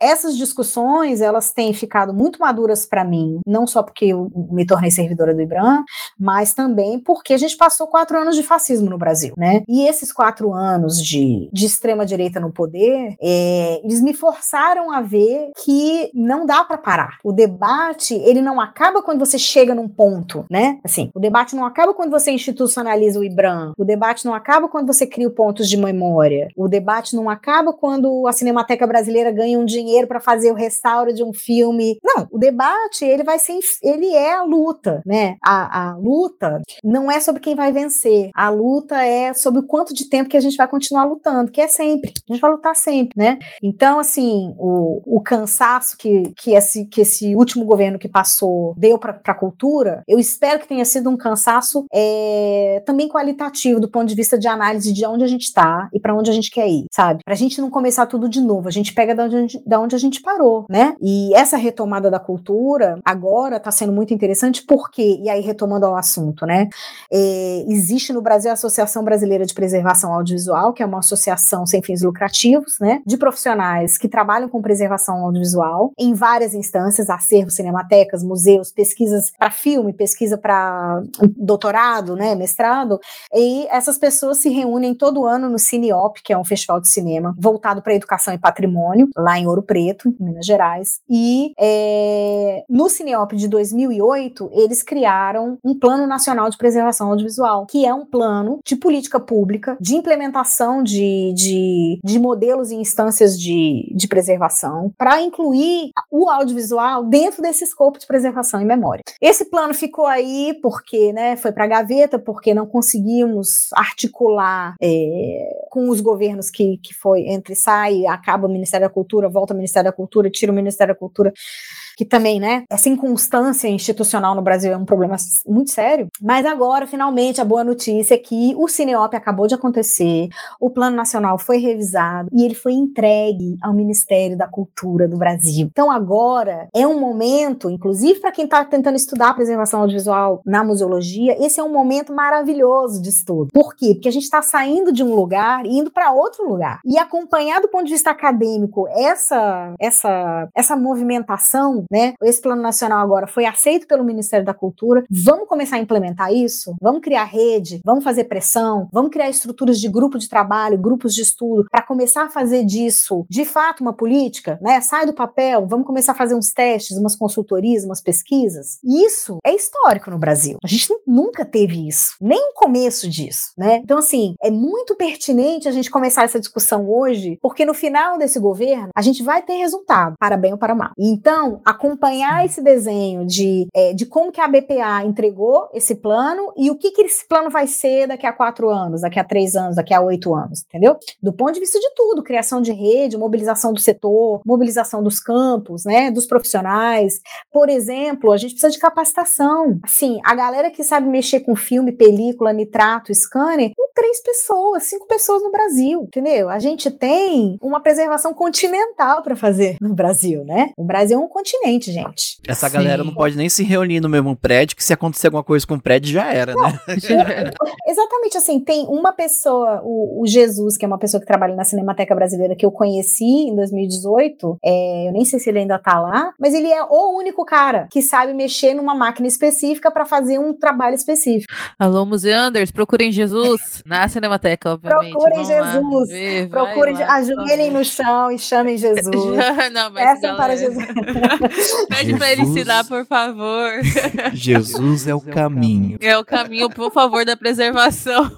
essas discussões, elas têm ficado muito maduras para mim, não só porque eu me tornei servidora do IBRAM, mas também porque a gente passou quatro anos de fascismo no Brasil, né? E esses quatro anos de, de extrema-direita no poder, é, eles me forçaram a ver que não dá para parar. O debate, ele não acaba quando você chega num ponto, né? Assim, o debate não acaba quando você institucionaliza o IBRAM, o debate não acaba quando você cria pontos de memória, o debate não acaba quando a Cinemateca Brasileira ganha um dinheiro para fazer o restauro de um filme. Não, o debate, ele vai ser, ele é a luta, né? A, a luta não é sobre quem vai vencer, a luta é sobre o quanto de tempo que a gente vai continuar lutando, que é sempre, a gente vai lutar sempre, né? Então, assim, o, o cansaço que, que, esse, que esse último governo que passou deu para a cultura, eu espero que tenha sido um cansaço é, também qualitativo do ponto de vista de análise de onde a gente está e para onde a gente quer ir, sabe? Para a gente não começar tudo de novo, a gente pega da onde a gente, da onde a gente parou, né? E essa retomada da cultura agora está sendo muito interessante porque, e aí retomando ao assunto, né? É, existe no Brasil a Associação Brasileira de Preservação Audiovisual, que é uma associação sem fins lucrativos, né? De profissionais que trabalham com preservação audiovisual em várias instâncias, acervos, cinematecas, museus, pesquisas para filme, pesquisa para doutorado, né? Mestrado. E essas pessoas se reúnem todo ano no Cineop, que é um festival de cinema voltado para educação e patrimônio, lá em Ouro Preto, em Minas Gerais. E é, no Cineop de 2008, eles criaram um Plano Nacional de Preservação Audiovisual, que é um plano de política pública, de implementação de, de, de modelos e instâncias de, de preservação, para incluir o audiovisual dentro desse escopo de preservação e memória. Esse plano ficou aí porque né, foi para a gaveta, porque não conseguimos articular é, com os governos que, que foi entre sai, acaba o Ministério da Cultura, volta ao Ministério da Cultura, tira o Ministério da Cultura que também, né, essa inconstância institucional no Brasil é um problema muito sério. Mas agora, finalmente, a boa notícia é que o Cineop acabou de acontecer, o Plano Nacional foi revisado e ele foi entregue ao Ministério da Cultura do Brasil. Então agora é um momento, inclusive para quem está tentando estudar a preservação audiovisual na museologia, esse é um momento maravilhoso de estudo. Por quê? Porque a gente está saindo de um lugar e indo para outro lugar. E acompanhar do ponto de vista acadêmico essa essa essa movimentação né? Esse plano nacional agora foi aceito pelo Ministério da Cultura. Vamos começar a implementar isso? Vamos criar rede, vamos fazer pressão, vamos criar estruturas de grupo de trabalho, grupos de estudo, para começar a fazer disso, de fato, uma política, né? Sai do papel, vamos começar a fazer uns testes, umas consultorias, umas pesquisas. Isso é histórico no Brasil. A gente nunca teve isso, nem o começo disso, né? Então, assim, é muito pertinente a gente começar essa discussão hoje, porque no final desse governo, a gente vai ter resultado, para bem ou para mal. Então, a acompanhar esse desenho de, é, de como que a BPA entregou esse plano e o que, que esse plano vai ser daqui a quatro anos, daqui a três anos, daqui a oito anos, entendeu? Do ponto de vista de tudo, criação de rede, mobilização do setor, mobilização dos campos, né, dos profissionais. Por exemplo, a gente precisa de capacitação. Assim, a galera que sabe mexer com filme, película, nitrato, scanner, com três pessoas, cinco pessoas no Brasil, entendeu? A gente tem uma preservação continental para fazer no Brasil, né? O Brasil é um continente gente. Essa Sim. galera não pode nem se reunir no mesmo prédio, que se acontecer alguma coisa com o prédio já era, não, né? Exatamente assim, tem uma pessoa, o, o, Jesus, que é uma pessoa que trabalha na Cinemateca Brasileira, que eu conheci em 2018, é, eu nem sei se ele ainda tá lá, mas ele é o único cara que sabe mexer numa máquina específica para fazer um trabalho específico. Alô, museanders, procurem Jesus. Na Cinemateca, obviamente. Procurem Jesus. Ver, Procurem, ajoelhem no chão e chamem Jesus. Não, mas Peçam para Jesus. Pede para ele ensinar, por favor. Jesus é o caminho. É o caminho, por favor, da preservação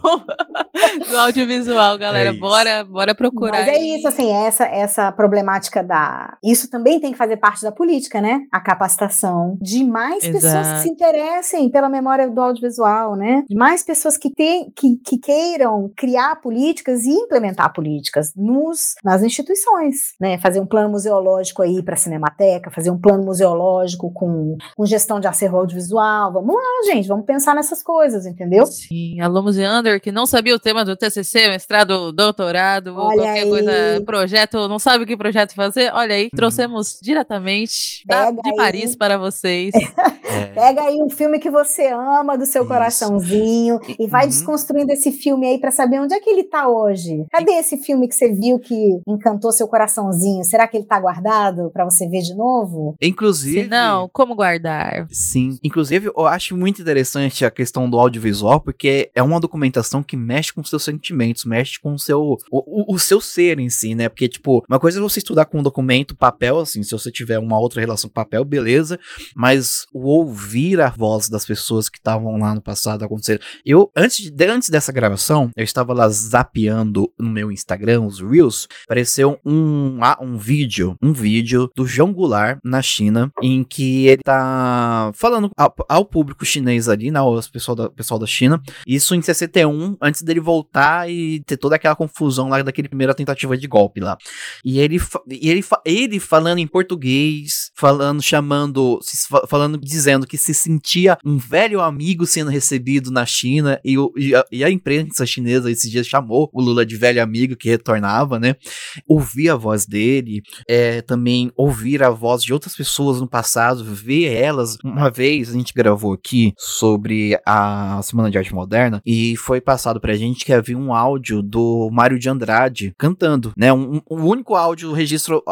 do audiovisual, galera. É bora, bora procurar. Mas é isso, assim, essa, essa problemática da. Isso também tem que fazer parte da política, né? A capacitação de mais Exato. pessoas que se interessem pela memória do audiovisual, né? De mais pessoas que, te, que, que queiram criar políticas e implementar políticas nos, nas instituições, né? Fazer um plano museológico aí para a Cinemateca, fazer um plano museológico com, com gestão de acervo audiovisual. Vamos lá, gente, vamos pensar nessas coisas, entendeu? Sim, alô Museander, que não sabia o tema do TCC, mestrado, doutorado, Olha ou qualquer aí. coisa, projeto, não sabe o que projeto fazer? Olha aí, trouxemos diretamente da, de Paris para vocês. É. Pega aí um filme que você ama do seu Isso. coraçãozinho e vai uhum. desconstruindo esse filme aí para saber onde é que ele tá hoje. Cadê esse filme que você viu que encantou seu coraçãozinho? Será que ele tá guardado para você ver de novo? Inclusive. Se não, como guardar? Sim. Inclusive, eu acho muito interessante a questão do audiovisual, porque é uma documentação que mexe com seus sentimentos, mexe com o seu, o, o, o seu ser em si, né? Porque, tipo, uma coisa é você estudar com um documento, papel, assim, se você tiver uma outra relação com papel, beleza. Mas o ouvir a voz das pessoas que estavam lá no passado acontecendo. Eu, antes, de, antes dessa gravação, eu estava lá zapeando no meu Instagram, os Reels, apareceu um, um vídeo, um vídeo do João Goulart na China, em que ele tá falando ao, ao público chinês ali, né, ao pessoal da, pessoal da China, isso em 61, antes dele voltar e ter toda aquela confusão lá daquele primeira tentativa de golpe lá. E ele, e ele, ele falando em português, falando, chamando, falando, dizendo que se sentia um velho amigo sendo recebido na China e, e, a, e a imprensa chinesa esses dias chamou o Lula de velho amigo que retornava, né? Ouvir a voz dele, é, também ouvir a voz de outras pessoas no passado, ver elas. Uma vez a gente gravou aqui sobre a Semana de Arte Moderna e foi passado pra gente que havia um áudio do Mário de Andrade cantando, né? Um, um único áudio, registro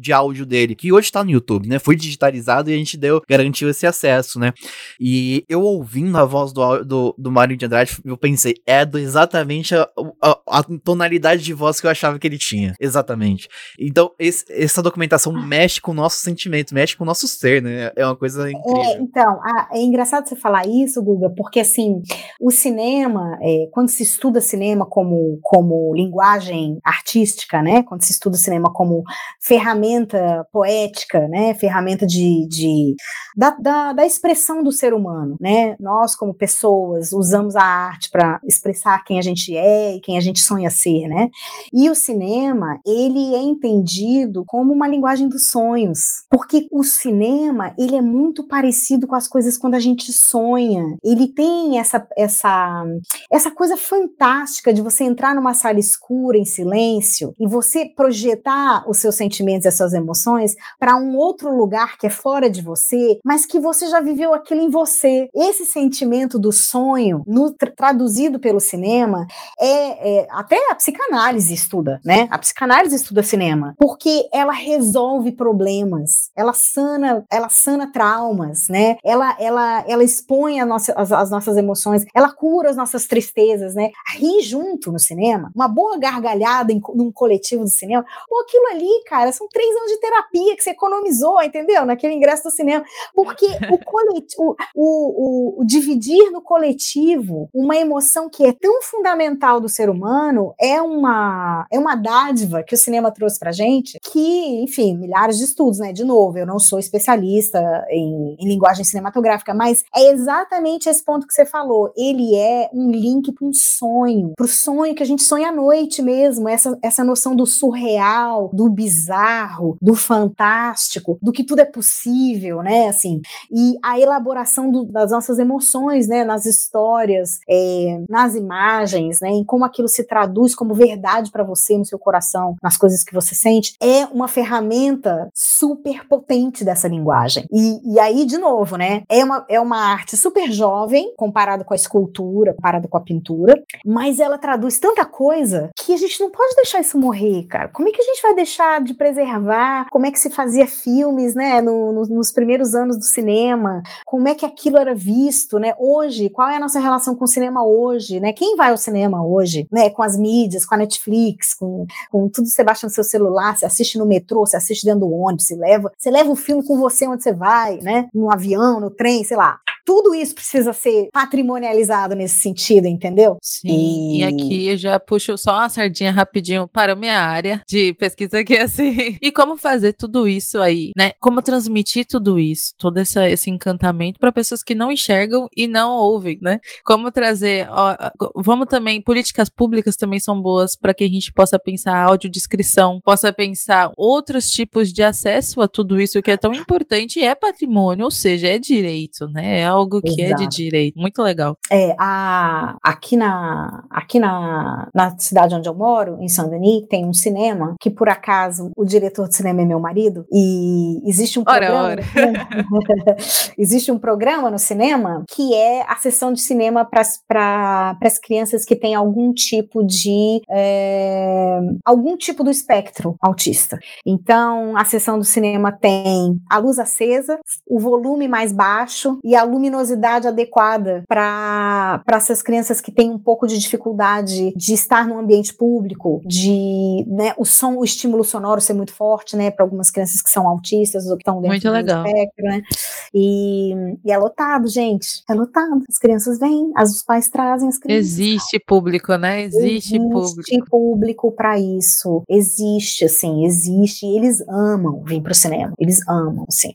de áudio dele, que hoje tá no YouTube, né? Foi digitalizado e a gente deu, garantiu esse acesso né? E eu ouvindo a voz do, do, do Mário de Andrade, eu pensei, é exatamente a, a, a, tonalidade de voz que eu achava que ele tinha. Exatamente. Então, esse, essa documentação mexe com o nosso sentimento, mexe com o nosso ser, né? É uma coisa é, incrível. É, então, é engraçado você falar isso, Guga, porque assim, o cinema, é, quando se estuda cinema como, como linguagem artística, né? Quando se estuda cinema como ferramenta poética, né? Ferramenta de, de da, da da, expressão do ser humano, né? Nós, como pessoas, usamos a arte para expressar quem a gente é e quem a gente sonha ser, né? E o cinema, ele é entendido como uma linguagem dos sonhos, porque o cinema, ele é muito parecido com as coisas quando a gente sonha. Ele tem essa, essa, essa coisa fantástica de você entrar numa sala escura, em silêncio, e você projetar os seus sentimentos e as suas emoções para um outro lugar que é fora de você, mas que você você já viveu aquilo em você. Esse sentimento do sonho, no, traduzido pelo cinema, é, é, até a psicanálise estuda, né? A psicanálise estuda cinema, porque ela resolve problemas, ela sana, ela sana traumas, né? Ela, ela, ela expõe nossa, as, as nossas emoções, ela cura as nossas tristezas, né? Rir junto no cinema, uma boa gargalhada em, num coletivo do cinema, pô, aquilo ali, cara, são três anos de terapia que você economizou, entendeu? Naquele ingresso do cinema, porque o, coletivo, o, o, o, dividir no coletivo uma emoção que é tão fundamental do ser humano é uma, é uma dádiva que o cinema trouxe pra gente, que, enfim, milhares de estudos, né? De novo, eu não sou especialista em, em linguagem cinematográfica, mas é exatamente esse ponto que você falou. Ele é um link para um sonho, para o sonho que a gente sonha à noite mesmo, essa, essa noção do surreal, do bizarro, do fantástico, do que tudo é possível, né? Assim, e a elaboração do, das nossas emoções, né, nas histórias, é, nas imagens, né, em como aquilo se traduz como verdade para você no seu coração, nas coisas que você sente, é uma ferramenta super potente dessa linguagem. E, e aí, de novo, né, é uma, é uma arte super jovem comparado com a escultura, comparado com a pintura, mas ela traduz tanta coisa que a gente não pode deixar isso morrer, cara. Como é que a gente vai deixar de preservar? Como é que se fazia filmes, né, no, no, nos primeiros anos do cinema? Como é que aquilo era visto, né? Hoje, qual é a nossa relação com o cinema hoje, né? Quem vai ao cinema hoje, né? Com as mídias, com a Netflix, com, com tudo que você baixa no seu celular, você assiste no metrô, você assiste dentro do ônibus, você leva, você leva o filme com você onde você vai, né? No avião, no trem, sei lá. Tudo isso precisa ser patrimonializado nesse sentido, entendeu? Sim. E, e aqui eu já puxo só uma sardinha rapidinho para a minha área de pesquisa aqui, assim. E como fazer tudo isso aí, né? Como transmitir tudo isso, todo essa, esse encantamento para pessoas que não enxergam e não ouvem, né? Como trazer. Ó, vamos também. Políticas públicas também são boas para que a gente possa pensar audiodescrição, possa pensar outros tipos de acesso a tudo isso que é tão importante e é patrimônio, ou seja, é direito, né? É algo que Exato. é de direito. Muito legal. É, a, aqui na, aqui na, na cidade onde eu moro, em Saint-Denis, tem um cinema que, por acaso, o diretor de cinema é meu marido, e existe um ora, programa. Ora. existe um programa no cinema que é a sessão de cinema para as crianças que têm algum tipo de. É, algum tipo do espectro autista. Então, a sessão do cinema tem a luz acesa, o volume mais baixo e a luminosidade adequada para essas crianças que têm um pouco de dificuldade de estar no ambiente público, de né, o som, o estímulo sonoro ser muito forte, né, para algumas crianças que são autistas ou que estão dentro muito do legal. espectro, né? E, e, é lotado, gente. É lotado. As crianças vêm, as, os pais trazem as crianças. Existe público, né? Existe, existe público. Existe público para isso. Existe, assim, existe. Eles amam vir para o cinema. Eles amam, assim.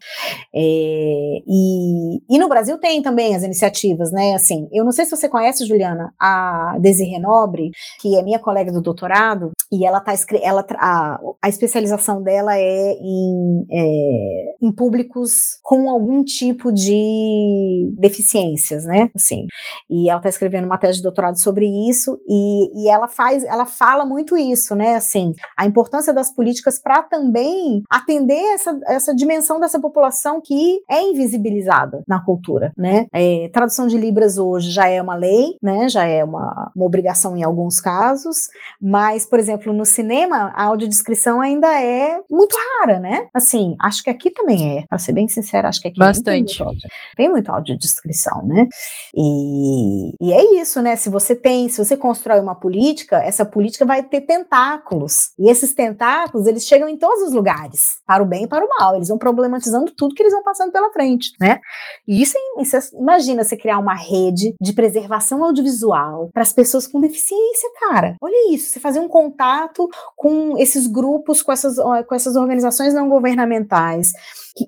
É, e, e no Brasil tem também as iniciativas, né? Assim, eu não sei se você conhece, Juliana, a Desirê Nobre, que é minha colega do doutorado, e ela tá ela a, a especialização dela é em, é, em públicos com algum tipo de deficiências, né? Assim, e ela está escrevendo uma tese de doutorado sobre isso e, e ela faz, ela fala muito isso, né? Assim, a importância das políticas para também atender essa, essa dimensão dessa população que é invisibilizada na cultura, né? É, tradução de libras hoje já é uma lei, né? Já é uma, uma obrigação em alguns casos, mas, por exemplo, no cinema a audiodescrição ainda é muito rara, né? Assim, acho que aqui também é, para ser bem sincera, acho que aqui bastante. Tem muito audiodescrição, né? E, e é isso, né? Se você tem, se você constrói uma política, essa política vai ter tentáculos. E esses tentáculos, eles chegam em todos os lugares, para o bem e para o mal. Eles vão problematizando tudo que eles vão passando pela frente, né? E isso, isso imagina você criar uma rede de preservação audiovisual para as pessoas com deficiência, cara. Olha isso, você fazer um contato com esses grupos, com essas, com essas organizações não governamentais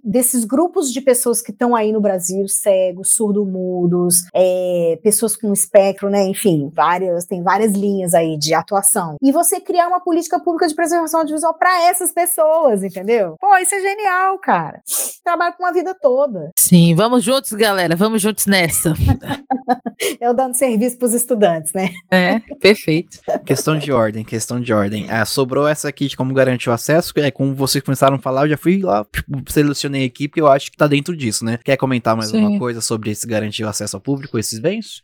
desses grupos de pessoas que estão aí no Brasil, cegos, surdo-mudos, é, pessoas com espectro, né? Enfim, várias, tem várias linhas aí de atuação. E você criar uma política pública de preservação audiovisual para essas pessoas, entendeu? Pô, isso é genial, cara. Trabalho com uma vida toda. Sim, vamos juntos, galera, vamos juntos nessa. Eu dando serviço para os estudantes, né? É, perfeito. Questão de ordem, questão de ordem. Ah, sobrou essa aqui de como garantir o acesso, é como vocês começaram a falar, eu já fui lá, tipo, selecionei aqui, porque eu acho que tá dentro disso, né? Quer comentar mais Sim. alguma coisa sobre esse garantir o acesso ao público, esses bens?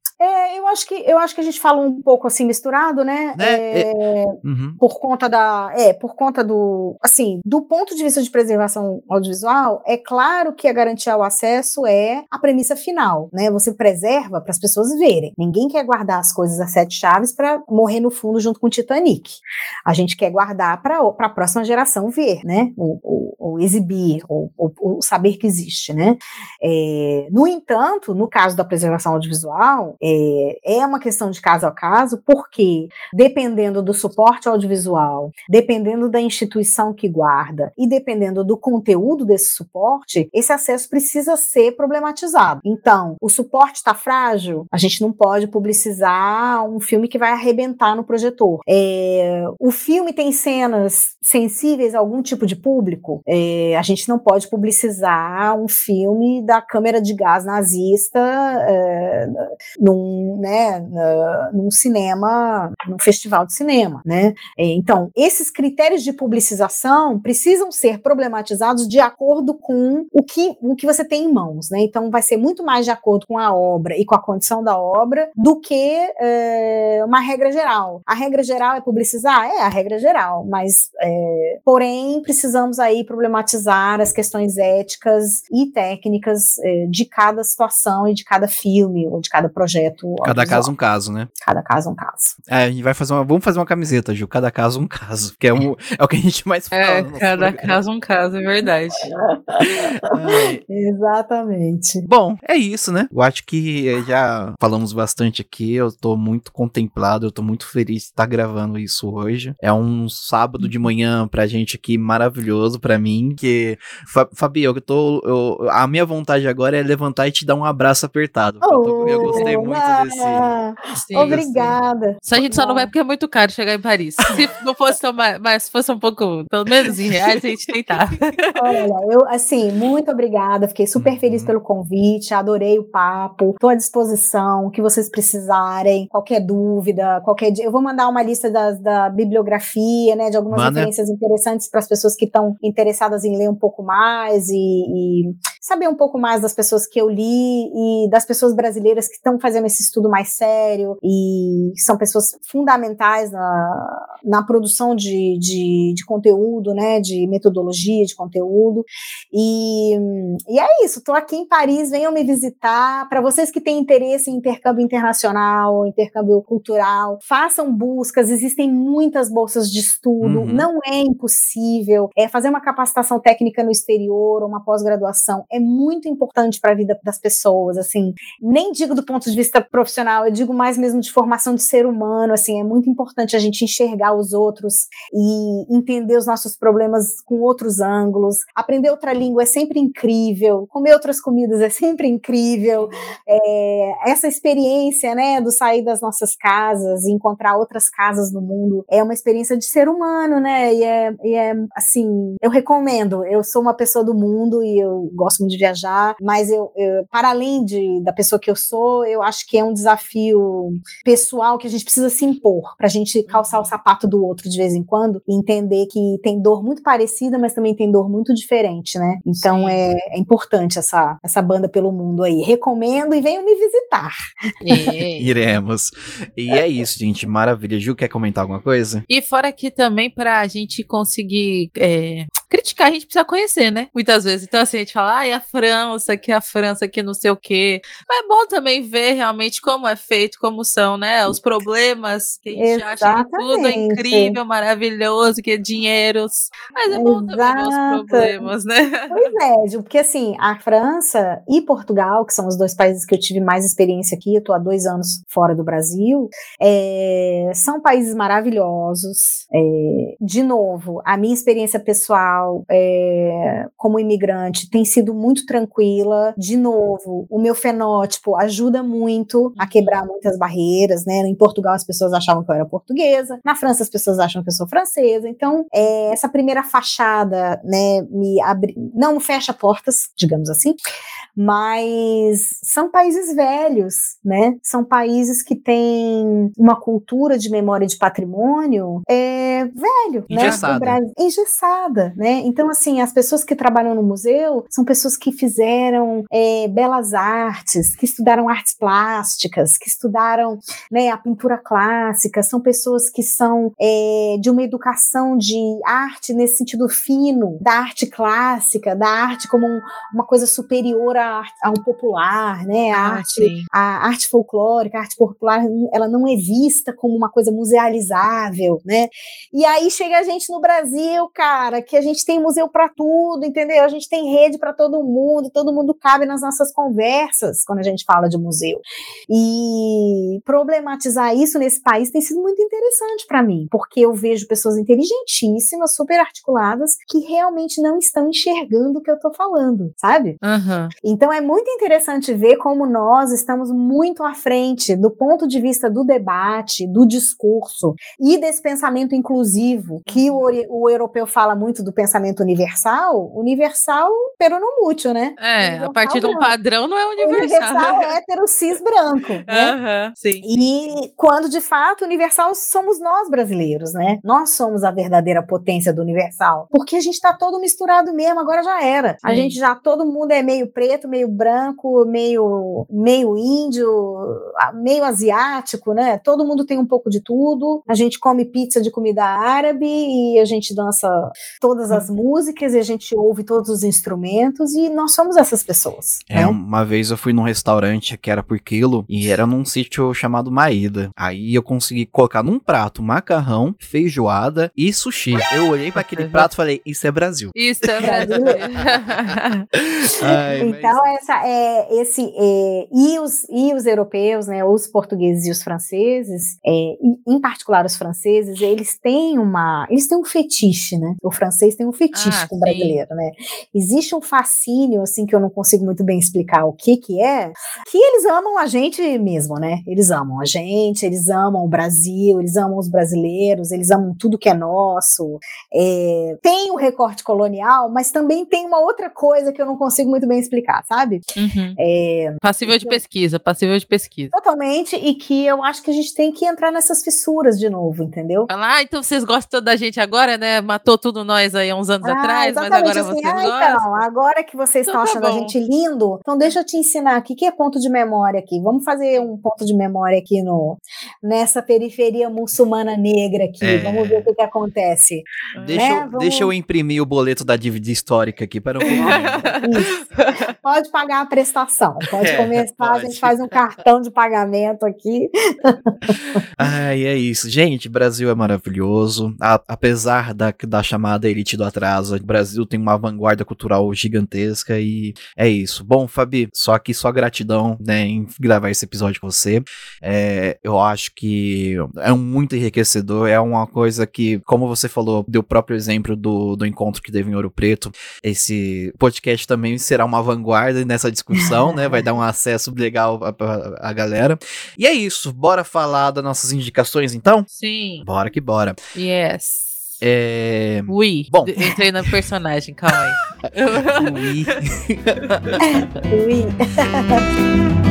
Eu acho que eu acho que a gente fala um pouco assim misturado, né? né? É, é, uhum. Por conta da, é, por conta do, assim, do ponto de vista de preservação audiovisual, é claro que a garantia ao acesso é a premissa final, né? Você preserva para as pessoas verem. Ninguém quer guardar as coisas a sete chaves para morrer no fundo junto com o Titanic. A gente quer guardar para a próxima geração ver, né? Ou, ou, ou exibir, ou, ou, saber que existe, né? É, no entanto, no caso da preservação audiovisual, é, é uma questão de caso a caso, porque dependendo do suporte audiovisual, dependendo da instituição que guarda e dependendo do conteúdo desse suporte, esse acesso precisa ser problematizado. Então, o suporte está frágil, a gente não pode publicizar um filme que vai arrebentar no projetor. É, o filme tem cenas sensíveis a algum tipo de público, é, a gente não pode publicizar um filme da câmera de gás nazista é, num, né, num cinema, num festival de cinema, né? É, então, esses critérios de publicização precisam ser problematizados de acordo com o que, o que você tem em mãos, né? Então, vai ser muito mais de acordo com a obra e com a condição da obra do que é, uma regra geral. A regra geral é publicizar? É a regra geral, mas, é, porém, precisamos aí problematizar as questões éticas e técnicas é, de cada situação e de cada filme ou de cada projeto. Cada caso um caso, né? Cada caso um caso. É, a gente vai fazer uma, vamos fazer uma camiseta, Ju, cada caso um caso, que é, um, é o que a gente mais fala. É, cada caso um caso, é verdade. Exatamente. Bom, é isso, né? Eu acho que já falamos bastante aqui, eu tô muito contemplado, eu tô muito feliz de estar gravando isso hoje. É um sábado de manhã pra gente aqui maravilhoso pra mim, que Fabi, eu tô eu, a minha vontade agora é levantar e te dar um abraço apertado. Oh, eu, tô, eu, gostei muito desse. Sim, Obrigada. Só a gente só não vai porque é muito caro chegar em Paris. Se não fosse tão mais, mas fosse um pouco, pelo menos em reais, a gente tentar. Olha, eu assim, muito obrigada, fiquei super feliz uhum. pelo convite, adorei o papo, estou à disposição, o que vocês precisarem, qualquer dúvida, qualquer eu vou mandar uma lista das, da bibliografia, né, de algumas Manda. referências interessantes para as pessoas que estão interessadas em ler um pouco mais e, e saber um pouco mais das pessoas que eu li e das pessoas brasileiras que estão fazendo esse estudo mais sério e são pessoas fundamentais na, na produção de, de, de conteúdo, né, de metodologia de conteúdo. E, e é isso, estou aqui em Paris, venham me visitar. Para vocês que têm interesse em intercâmbio internacional, intercâmbio cultural, façam buscas, existem muitas bolsas de estudo, uhum. não é impossível. É fazer uma capacitação técnica no exterior, uma pós-graduação, é muito importante para a vida das pessoas, assim. Nem digo do ponto de vista profissional, eu digo mais mesmo de formação de ser humano, assim, é muito importante a gente enxergar os outros e entender os nossos problemas com outros ângulos. Aprender outra língua é sempre incrível, comer outras comidas é sempre incrível. É, essa experiência, né, do sair das nossas casas e encontrar outras casas no mundo é uma experiência de ser humano, né? E é, e é assim, eu recomendo. Eu sou uma pessoa do mundo e eu gosto muito de viajar, mas eu, eu para além de, da pessoa que eu sou, eu acho que é um desafio pessoal que a gente precisa se impor para a gente calçar o sapato do outro de vez em quando e entender que tem dor muito parecida, mas também tem dor muito diferente, né? Então é, é, importante essa, essa banda pelo mundo aí. Recomendo e venham me visitar. Iremos. E é isso, gente. Maravilha. Ju, quer comentar alguma coisa? E fora aqui também, para a gente conseguir é, criticar, a gente precisa conhecer, né? Muitas vezes. Então, assim, a gente fala, ai, a França, que a França, que não sei o quê. Mas é bom também ver realmente como é feito, como são, né? Os problemas que a gente Exatamente. acha que tudo é incrível, maravilhoso, que é dinheiros. Mas é bom Exato. também ver os problemas, né? Pois é, porque assim, a França e Portugal, que são os dois países que eu tive mais experiência aqui, eu tô há dois anos fora do Brasil, é, são países maravilhosos. É, de novo, a minha experiência pessoal é, como imigrante tem sido muito tranquila. De novo, o meu fenótipo ajuda muito a quebrar muitas barreiras, né? Em Portugal as pessoas achavam que eu era portuguesa, na França as pessoas acham que eu sou francesa. Então, é, essa primeira fachada, né, me abre, não fecha portas, digamos assim, mas são países velhos, né? São países que têm uma cultura de memória de patrimônio é, velho, engessada. né? Engessada, né? Então, assim, as pessoas que trabalham no museu são pessoas que fizeram é, belas artes, que estudaram artes plásticas, que estudaram né, a pintura clássica, são pessoas que são é, de uma educação de arte nesse sentido fino, da arte clássica, da arte como um, uma coisa superior ao popular, né? A, ah, arte, a arte folclórica, a arte popular, ela não é vista como uma coisa musealizável, né? E aí chega a gente no Brasil, cara, que a gente tem museu para tudo, entendeu? A gente tem rede para todo mundo, todo mundo cabe nas nossas conversas quando a gente fala de museu. E problematizar isso nesse país tem sido muito interessante para mim, porque eu vejo pessoas inteligentíssimas, super articuladas, que realmente não estão enxergando o que eu tô falando, sabe? Uhum. Então é muito interessante ver como nós estamos muito à frente do ponto de vista do debate, do discurso e desse pensamento inclusivo, que o, o europeu fala muito do pensamento pensamento universal, universal pero não mútil, né? É, universal a partir de um padrão não é universal. Universal é hétero cis branco, né? Uhum, sim. E quando de fato universal somos nós brasileiros, né? Nós somos a verdadeira potência do universal, porque a gente tá todo misturado mesmo, agora já era. A Sim. gente já todo mundo é meio preto, meio branco, meio meio índio, a- meio asiático, né? Todo mundo tem um pouco de tudo. A gente come pizza de comida árabe e a gente dança todas as músicas e a gente ouve todos os instrumentos e nós somos essas pessoas, É, né? uma vez eu fui num restaurante que era por quilo e era num sítio chamado Maída. Aí eu consegui colocar num prato macarrão, feijoada e sushi. Eu olhei pra aquele prato e falei, isso é Brasil. Isso é Brasileiro. Ai, mas- Então, essa, é, esse, é, e, os, e os europeus, né, os portugueses e os franceses, é, e, em particular os franceses, eles têm uma, eles têm um fetiche, né? O francês tem um fetiche Ah, com o brasileiro, né? Existe um fascínio, assim, que eu não consigo muito bem explicar o que que é, que eles amam a gente mesmo, né? Eles amam a gente, eles amam o Brasil, eles amam os brasileiros, eles amam tudo que é nosso, é, tem o recorte colonial, mas também tem uma outra coisa que eu não consigo muito bem explicar, sabe? Uhum. É, Passível de pesquisa, passível de pesquisa. totalmente, e que eu acho que a gente tem que entrar nessas fissuras de novo, entendeu? Ah, então vocês gostam da gente agora, né? Matou tudo nós aí há uns anos Ah, atrás, mas agora assim, vocês ah, gostam. então, agora que vocês Então estão tá achando a bom. gente lindo, então deixa eu te ensinar aqui, que é ponto de memória aqui. Vamos fazer um ponto de memória aqui no, nessa periferia muçulmana negra aqui. É. Vamos ver o que, que acontece. Deixa, né, eu, vamos- deixa eu imprimir o boleto da dívida histórica aqui para. Isso. Pode pagar a prestação. Pode É, começar, a pode. gente faz um cartão de pagamento aqui. Ai, é isso. Gente, Brasil é maravilhoso. A- apesar da, da chamada elite do atraso, o Brasil tem uma vanguarda cultural gigantesca e é isso. Bom, Fabi, só aqui só gratidão né, em gravar esse episódio com você. É, eu acho que é um muito enriquecedor. É uma coisa que, como você falou, deu o próprio exemplo do, do encontro que teve em Ouro Preto. Esse podcast também será uma vanguarda nessa discussão, né? Vai dar um acesso legal à- à galera. E é isso, bora falar das nossas indicações então? Sim. Bora que bora. Yes. É. Ui. Bom. Entrei na personagem, calma aí. Ui. Ui.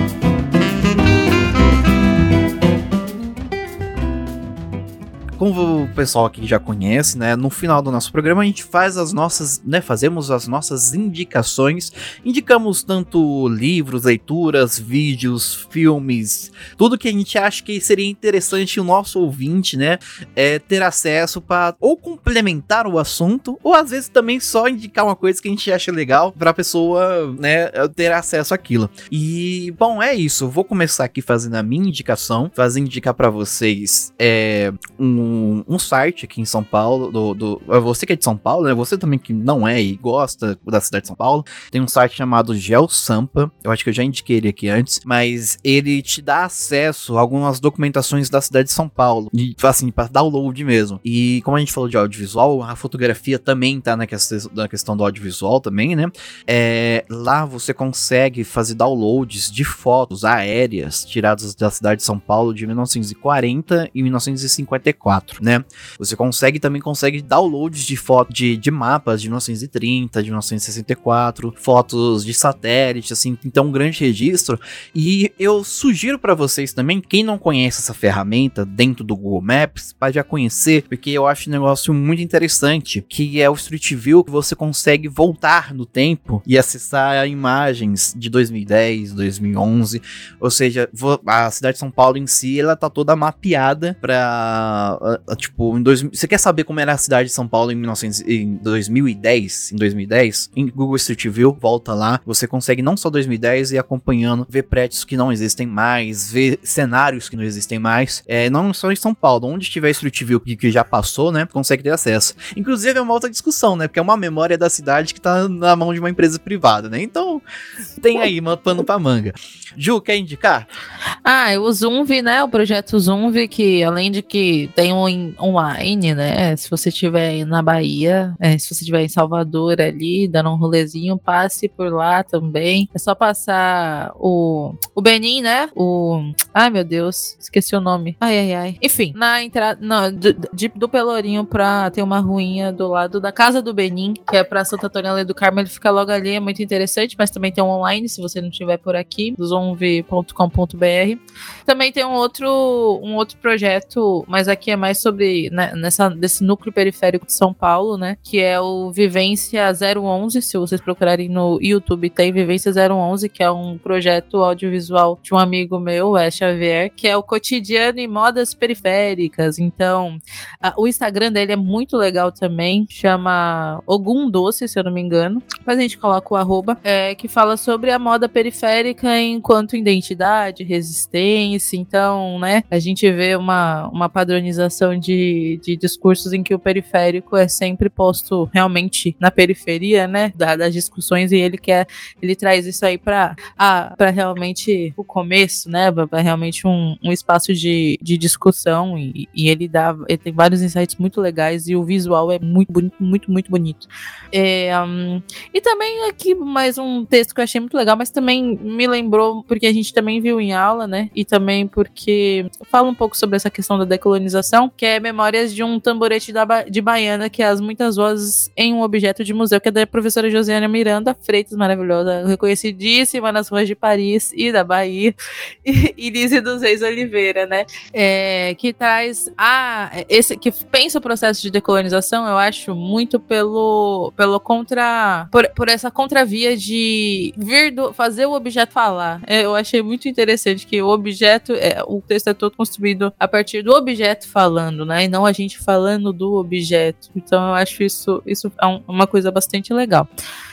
Como o pessoal aqui já conhece, né? No final do nosso programa a gente faz as nossas, né? Fazemos as nossas indicações. Indicamos tanto livros, leituras, vídeos, filmes, tudo que a gente acha que seria interessante o nosso ouvinte, né? É, ter acesso para ou complementar o assunto, ou às vezes também só indicar uma coisa que a gente acha legal para a pessoa, né? Ter acesso àquilo. E bom, é isso. Vou começar aqui fazendo a minha indicação, fazendo indicar para vocês é, um, um site aqui em São Paulo, do, do- é você que é de São Paulo, né? Você também que não é e gosta da cidade de São Paulo, tem um site chamado GeoSampa. Eu acho que eu já indiquei ele aqui antes, mas ele te dá acesso a algumas documentações da cidade de São Paulo, de, assim, para download mesmo. E como a gente falou de audiovisual, a fotografia também tá na, questão na questão do audiovisual também, né? É, lá você consegue fazer downloads de fotos aéreas tiradas da cidade de São Paulo de 1940 e 1954, né? Você consegue também consegue downloads de fotos de, de mapas de 1930, de 1964, fotos de satélite, assim, então um grande registro. E eu sugiro para vocês também, quem não conhece essa ferramenta dentro do Google Maps, para já conhecer, porque eu acho um negócio muito interessante, que é o Street View, que você consegue voltar no tempo e acessar imagens de 2010, 2011, ou seja, a cidade de São Paulo em si, ela tá toda mapeada ah, tipo, em dois, você quer saber como era a cidade de São Paulo em, 1900, em 2010, em 2010? Em Google Street View, volta lá, você consegue não só 2010 e acompanhando, ver prédios que não existem mais, ver cenários que não existem mais, é, não só em São Paulo, onde tiver Street View que, que já passou, né, consegue ter acesso. Inclusive é uma outra discussão, né, porque é uma memória da cidade que tá na mão de uma empresa privada, né, então tem aí, pano pra manga. Ju, quer indicar? Ah, o Zoom, né? O projeto Zoom, que além de que tem on, online, né? Se você estiver na Bahia, é, se você estiver em Salvador ali, dando um rolezinho, passe por lá também. É só passar o, o Benin, né? O. Ai, meu Deus, esqueci o nome. Ai, ai, ai. Enfim, na entrada do Pelourinho pra ter uma ruinha do lado da casa do Benin, que é pra Santa Antônia do Carmo, ele fica logo ali, é muito interessante, mas também tem um online, se você não estiver por aqui, zonv.com.br. Também tem um outro, um outro projeto, mas aqui é mais sobre, né, nessa, desse núcleo periférico de São Paulo, né, que é o Vivência 011, se vocês procurarem no YouTube, tem Vivência 011, que é um projeto audiovisual de um amigo meu, Wes Xavier, que é o cotidiano e modas periféricas, então, a, o Instagram dele é muito legal também, chama Ogum Doce, se eu não me engano, mas a gente coloca o arroba, é, que fala sobre a moda periférica enquanto identidade, resistência, então, né, a gente vê uma, uma padronização de, de discursos em que o periférico é sempre posto realmente na periferia, né, das discussões e ele quer, ele traz isso aí para para realmente o começo, né, para realmente um, um espaço de, de discussão e, e ele dá, ele tem vários insights muito legais e o visual é muito bonito, muito, muito bonito. É, um, e também aqui mais um texto que eu achei muito legal, mas também me lembrou, porque a gente também viu em aula, né? E também porque fala um pouco sobre essa questão da decolonização, que é Memórias de um Tamborete ba de Baiana, que é as muitas vozes em um objeto de museu, que é da professora Josiana Miranda Freitas, maravilhosa, reconhecidíssima nas ruas de Paris e da Bahia, e, e Lise dos Reis Oliveira, né? É, que traz a esse que pensa o processo de decolonização, eu acho muito pelo pelo contra por, por essa contravia de vir do, fazer o objeto falar. É, eu achei muito interessante que o objeto, é, o texto é todo construído a partir do objeto falando, né? E não a gente falando do objeto. Então eu acho isso isso é um, uma coisa bastante legal.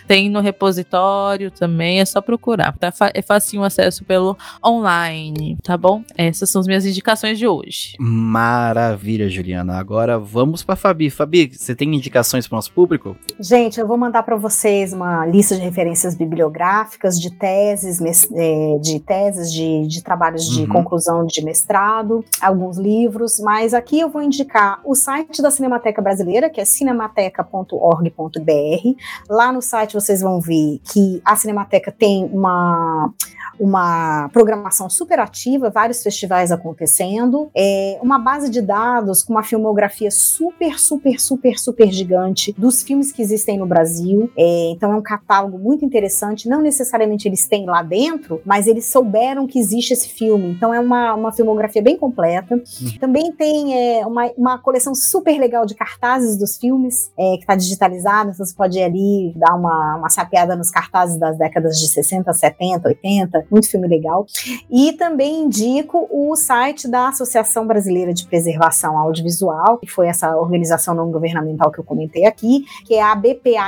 Tem no repositório também, é só procurar. Tá? É facinho o acesso pelo online, tá bom? Essas são as minhas indicações de hoje. Maravilha, Juliana. Agora vamos para Fabi. Fabi, você tem indicações para o nosso público? Gente, eu vou mandar para vocês uma lista de referências bibliográficas, de teses, é, de teses, de, de trabalhos de uhum. conclusão de mestrado, alguns livros, mas aqui eu vou indicar o site da Cinemateca Brasileira, que é cinemateca.org.br. Lá no site vocês vão ver que a Cinemateca tem uma, uma programação super ativa, vários festivais acontecendo, é, uma base de dados com uma filmografia super, super, super, super gigante dos filmes que existem no Brasil. É, então é um catálogo muito interessante. Não necessariamente eles têm lá dentro, mas eles souberam que existe esse filme. Então é uma, uma filmografia bem completa. Uhum. Também tem é, uma, uma coleção super legal de cartazes dos filmes, é, que está digitalizada, então você pode ir ali dar uma uma, sapeada nos cartazes das décadas de 60, 70, 80, muito filme legal. E também indico o site da Associação Brasileira de Preservação Audiovisual, que foi essa organização não governamental que eu comentei aqui, que é a bpanet.org.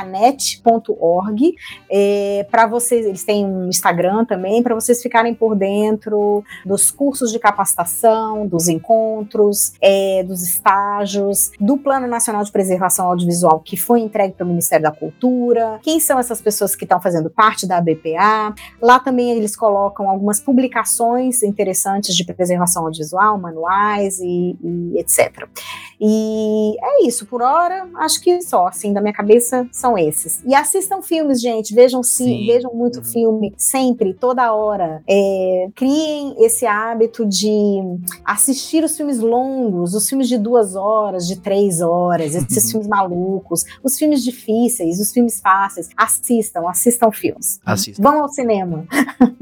É, para vocês, eles têm um Instagram também, para vocês ficarem por dentro dos cursos de capacitação, dos encontros, é, dos estágios, do Plano Nacional de Preservação Audiovisual que foi entregue pelo Ministério da Cultura, quem são essas pessoas que estão fazendo parte da BPA. Lá também eles colocam algumas publicações interessantes de preservação audiovisual, manuais e, e etc. E é isso, por hora, acho que só, assim, da minha cabeça são esses. E assistam filmes, gente, vejam sim, sim. vejam muito uhum. filme, sempre, toda hora. É, criem esse hábito de assistir os filmes longos, os filmes de duas horas, de três horas, esses filmes malucos, os filmes difíceis, os filmes fáceis assistam, assistam filmes. Assistam. Vão ao cinema.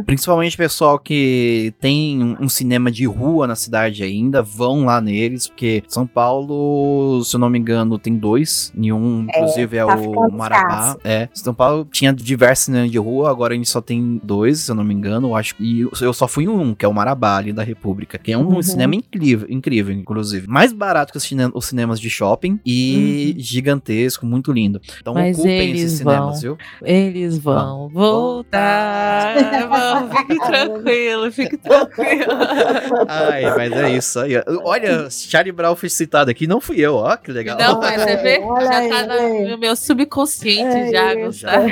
Principalmente pessoal que tem um cinema de rua na cidade ainda, vão lá neles, porque São Paulo, se eu não me engano, tem dois. Nenhum, é, inclusive, é, tá o Marabá. É. São Paulo tinha diversos cinemas de rua, agora a gente só tem dois, se eu não me engano. Eu acho E eu só fui em um, que é o Marabá, ali da República, que é um uhum. cinema incrível, incrível, inclusive. Mais barato que os, cine os cinemas de shopping e uhum. gigantesco, muito lindo. Então Mas ocupem esses cinemas, viu? Eles vão voltar. vão, fique tranquilo, fique tranquilo. Ai, mas é isso aí. Olha, Charlie Brown foi citado aqui, não fui eu, ó, que legal. Não, mas você vê, já tá no meu subconsciente já, Gustavo.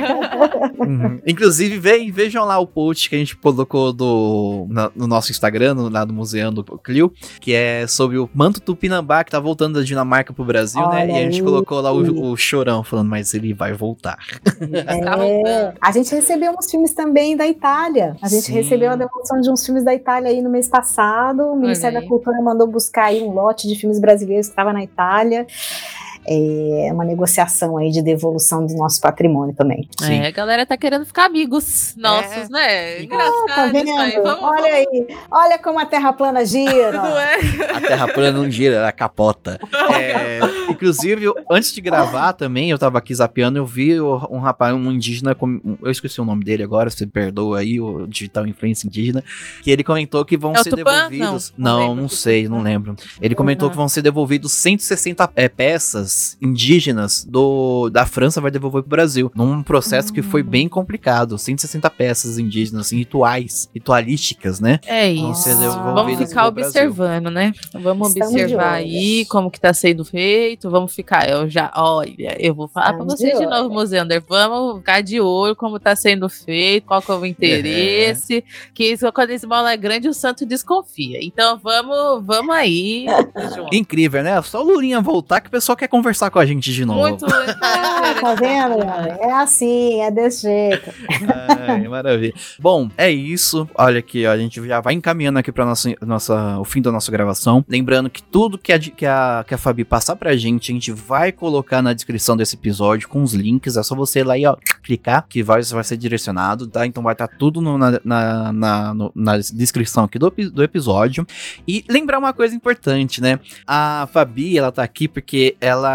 Uhum. Inclusive, ve, vejam lá o post que a gente colocou do, na, no nosso Instagram, no, lá do Museu do Clio, que é sobre o Santo Tupinambá, que tá voltando da Dinamarca pro Brasil, Olha né? E a gente colocou lá o, o, chorão, falando, mas ele vai voltar. É, a gente recebeu uns filmes também da Itália. A gente Sim. recebeu a devolução de uns filmes da Itália aí no mês passado. O Ministério da Cultura mandou buscar aí um lote de filmes brasileiros que estava na Itália é uma negociação aí de devolução do nosso patrimônio também. Sim. É, a galera tá querendo ficar amigos nossos, é. né? Engraçado ah, tá vendo? Aí. Vamos, olha vamos. aí, olha como a Terra plana gira. Não é? A Terra plana não gira, ela capota. É, inclusive, antes de gravar também, eu tava aqui zapeando, eu vi um rapaz, um indígena, eu esqueci o nome dele agora, você perdoa aí, o digital influência indígena, que ele comentou que vão é ser Tupã? devolvidos. Não, não, não sei, não lembro. Ele comentou uhum. que vão ser devolvidos 160 é, peças indígenas do, da França vai devolver pro Brasil. Num processo que foi bem complicado. 160 peças indígenas, assim, rituais, ritualísticas, né? É isso. Vamos ficar observando, né? Vamos Estamos observar aí como que tá sendo feito. Vamos ficar, eu já, olha, eu vou falar Estamos pra vocês de, de novo, Museander. Vamos ficar de olho como tá sendo feito, qual que é o interesse. É. Que isso, quando esse bola é grande, o santo desconfia. Então vamos, vamos aí. Incrível, né? Só o Lurinha voltar que o pessoal quer conversar com a gente de novo. Muito. ah, tá vendo? É assim, é desse jeito. Ai, maravilha. Bom, é isso. Olha aqui, ó, a gente já vai encaminhando aqui para nossa, nossa, o fim da nossa gravação. Lembrando que tudo que a, que, a, que a Fabi passar pra gente, a gente vai colocar na descrição desse episódio com os links. É só você ir lá e ó, clicar, que vai, vai ser direcionado, tá? Então vai estar tá tudo no, na, na, na, no, na, descrição aqui do, do episódio. E lembrar uma coisa importante, né? A Fabi, ela tá aqui porque ela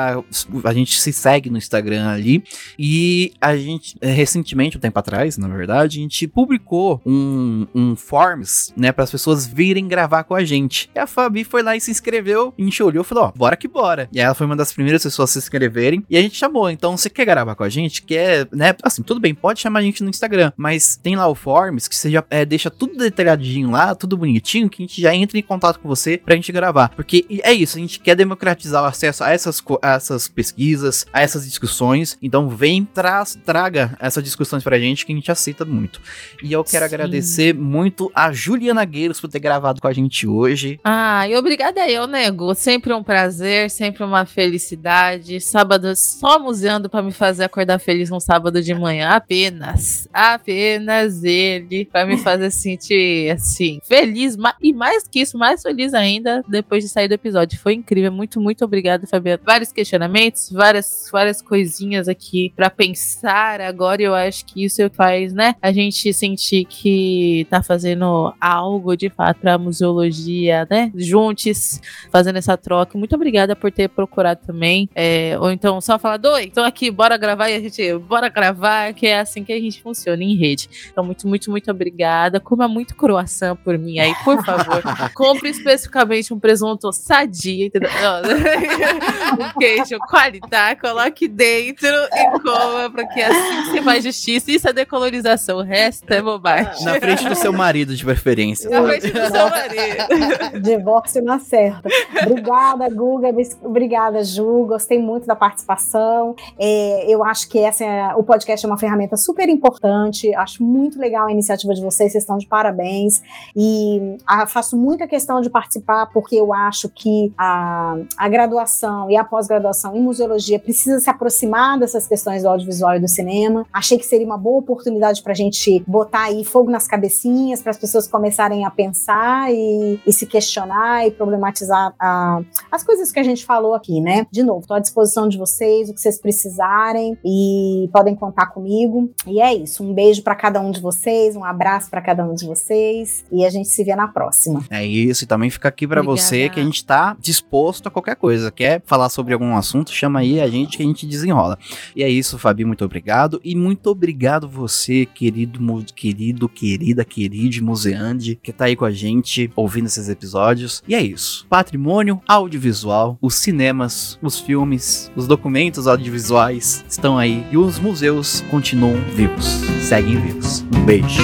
a gente se segue no Instagram ali e a gente, é, recentemente, um tempo atrás, na verdade, a gente publicou um, um forms, né, para as pessoas virem gravar com a gente. E a Fabi foi lá e se inscreveu, olhou e falou, ó, bora que bora. E ela foi uma das primeiras pessoas a se inscreverem e a gente chamou. Então, você quer gravar com a gente? Quer, né, assim, tudo bem, pode chamar a gente no Instagram, mas tem lá o forms que você já é, deixa tudo detalhadinho lá, tudo bonitinho, que a gente já entra em contato com você pra gente gravar. Porque é isso, a gente quer democratizar o acesso a essas, a essas pesquisas, a essas discussões. Então vem, traz, traga essas discussões pra gente que a gente aceita muito. E eu quero Sim. agradecer muito a Juliana Gueiros por ter gravado com a gente hoje. Ah, e obrigada eu, nego. Sempre um prazer, sempre uma felicidade. Sábado só museando para me fazer acordar feliz um sábado de manhã. Apenas. Apenas ele. para me fazer sentir assim, feliz. E mais que isso, mais feliz ainda depois de sair do episódio. Foi incrível. Muito, muito obrigada, Fabiana. Vários questionamentos várias, várias coisinhas aqui para pensar agora. Eu acho que isso faz, né, a gente sentir que tá fazendo algo de fato pra museologia, né? Juntos, fazendo essa troca. Muito obrigada por ter procurado também. É, ou então só falar, dois, então aqui, bora gravar e a gente, bora gravar, que é assim que a gente funciona em rede. Então, muito, muito, muito obrigada. Coma muito croissant por mim aí, por favor. Compre especificamente um presunto sadia, entendeu? queijo qualidade, coloque dentro e coma, porque assim você faz justiça. Isso é decolonização, o resto é bobagem. Na frente do seu marido, de preferência. Na frente do seu marido. Divórcio na certa. Obrigada, Guga. Obrigada, Ju. Gostei muito da participação. É, eu acho que essa é, o podcast é uma ferramenta super importante. Acho muito legal a iniciativa de vocês. Vocês estão de parabéns. E a, ah, faço muita questão de participar, porque eu acho que a, a graduação e a pós-graduação em museologia precisa se aproximar dessas questões do audiovisual e do cinema. Achei que seria uma boa oportunidade para a gente botar aí fogo nas cabecinhas, para as pessoas começarem a pensar e, e se questionar e problematizar a, as coisas que a gente falou aqui, né? De novo, estou à disposição de vocês, o que vocês precisarem e podem contar comigo. E é isso. Um beijo para cada um de vocês, um abraço para cada um de vocês e a gente se vê na próxima. É isso. E também fica aqui para você que a gente está disposto a qualquer coisa. Quer falar sobre algum assunto? chama aí a gente que a gente desenrola. E é isso, Fabi, muito obrigado. E muito obrigado você, querido, querido, querida, queride, museande, que tá aí com a gente, ouvindo esses episódios. E é isso. Patrimônio audiovisual, os cinemas, os filmes, os documentos audiovisuais estão aí e os museus continuam vivos. Seguem vivos. Um beijo.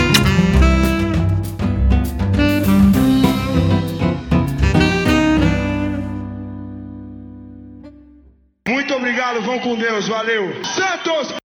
Vão com Deus, valeu. Santos!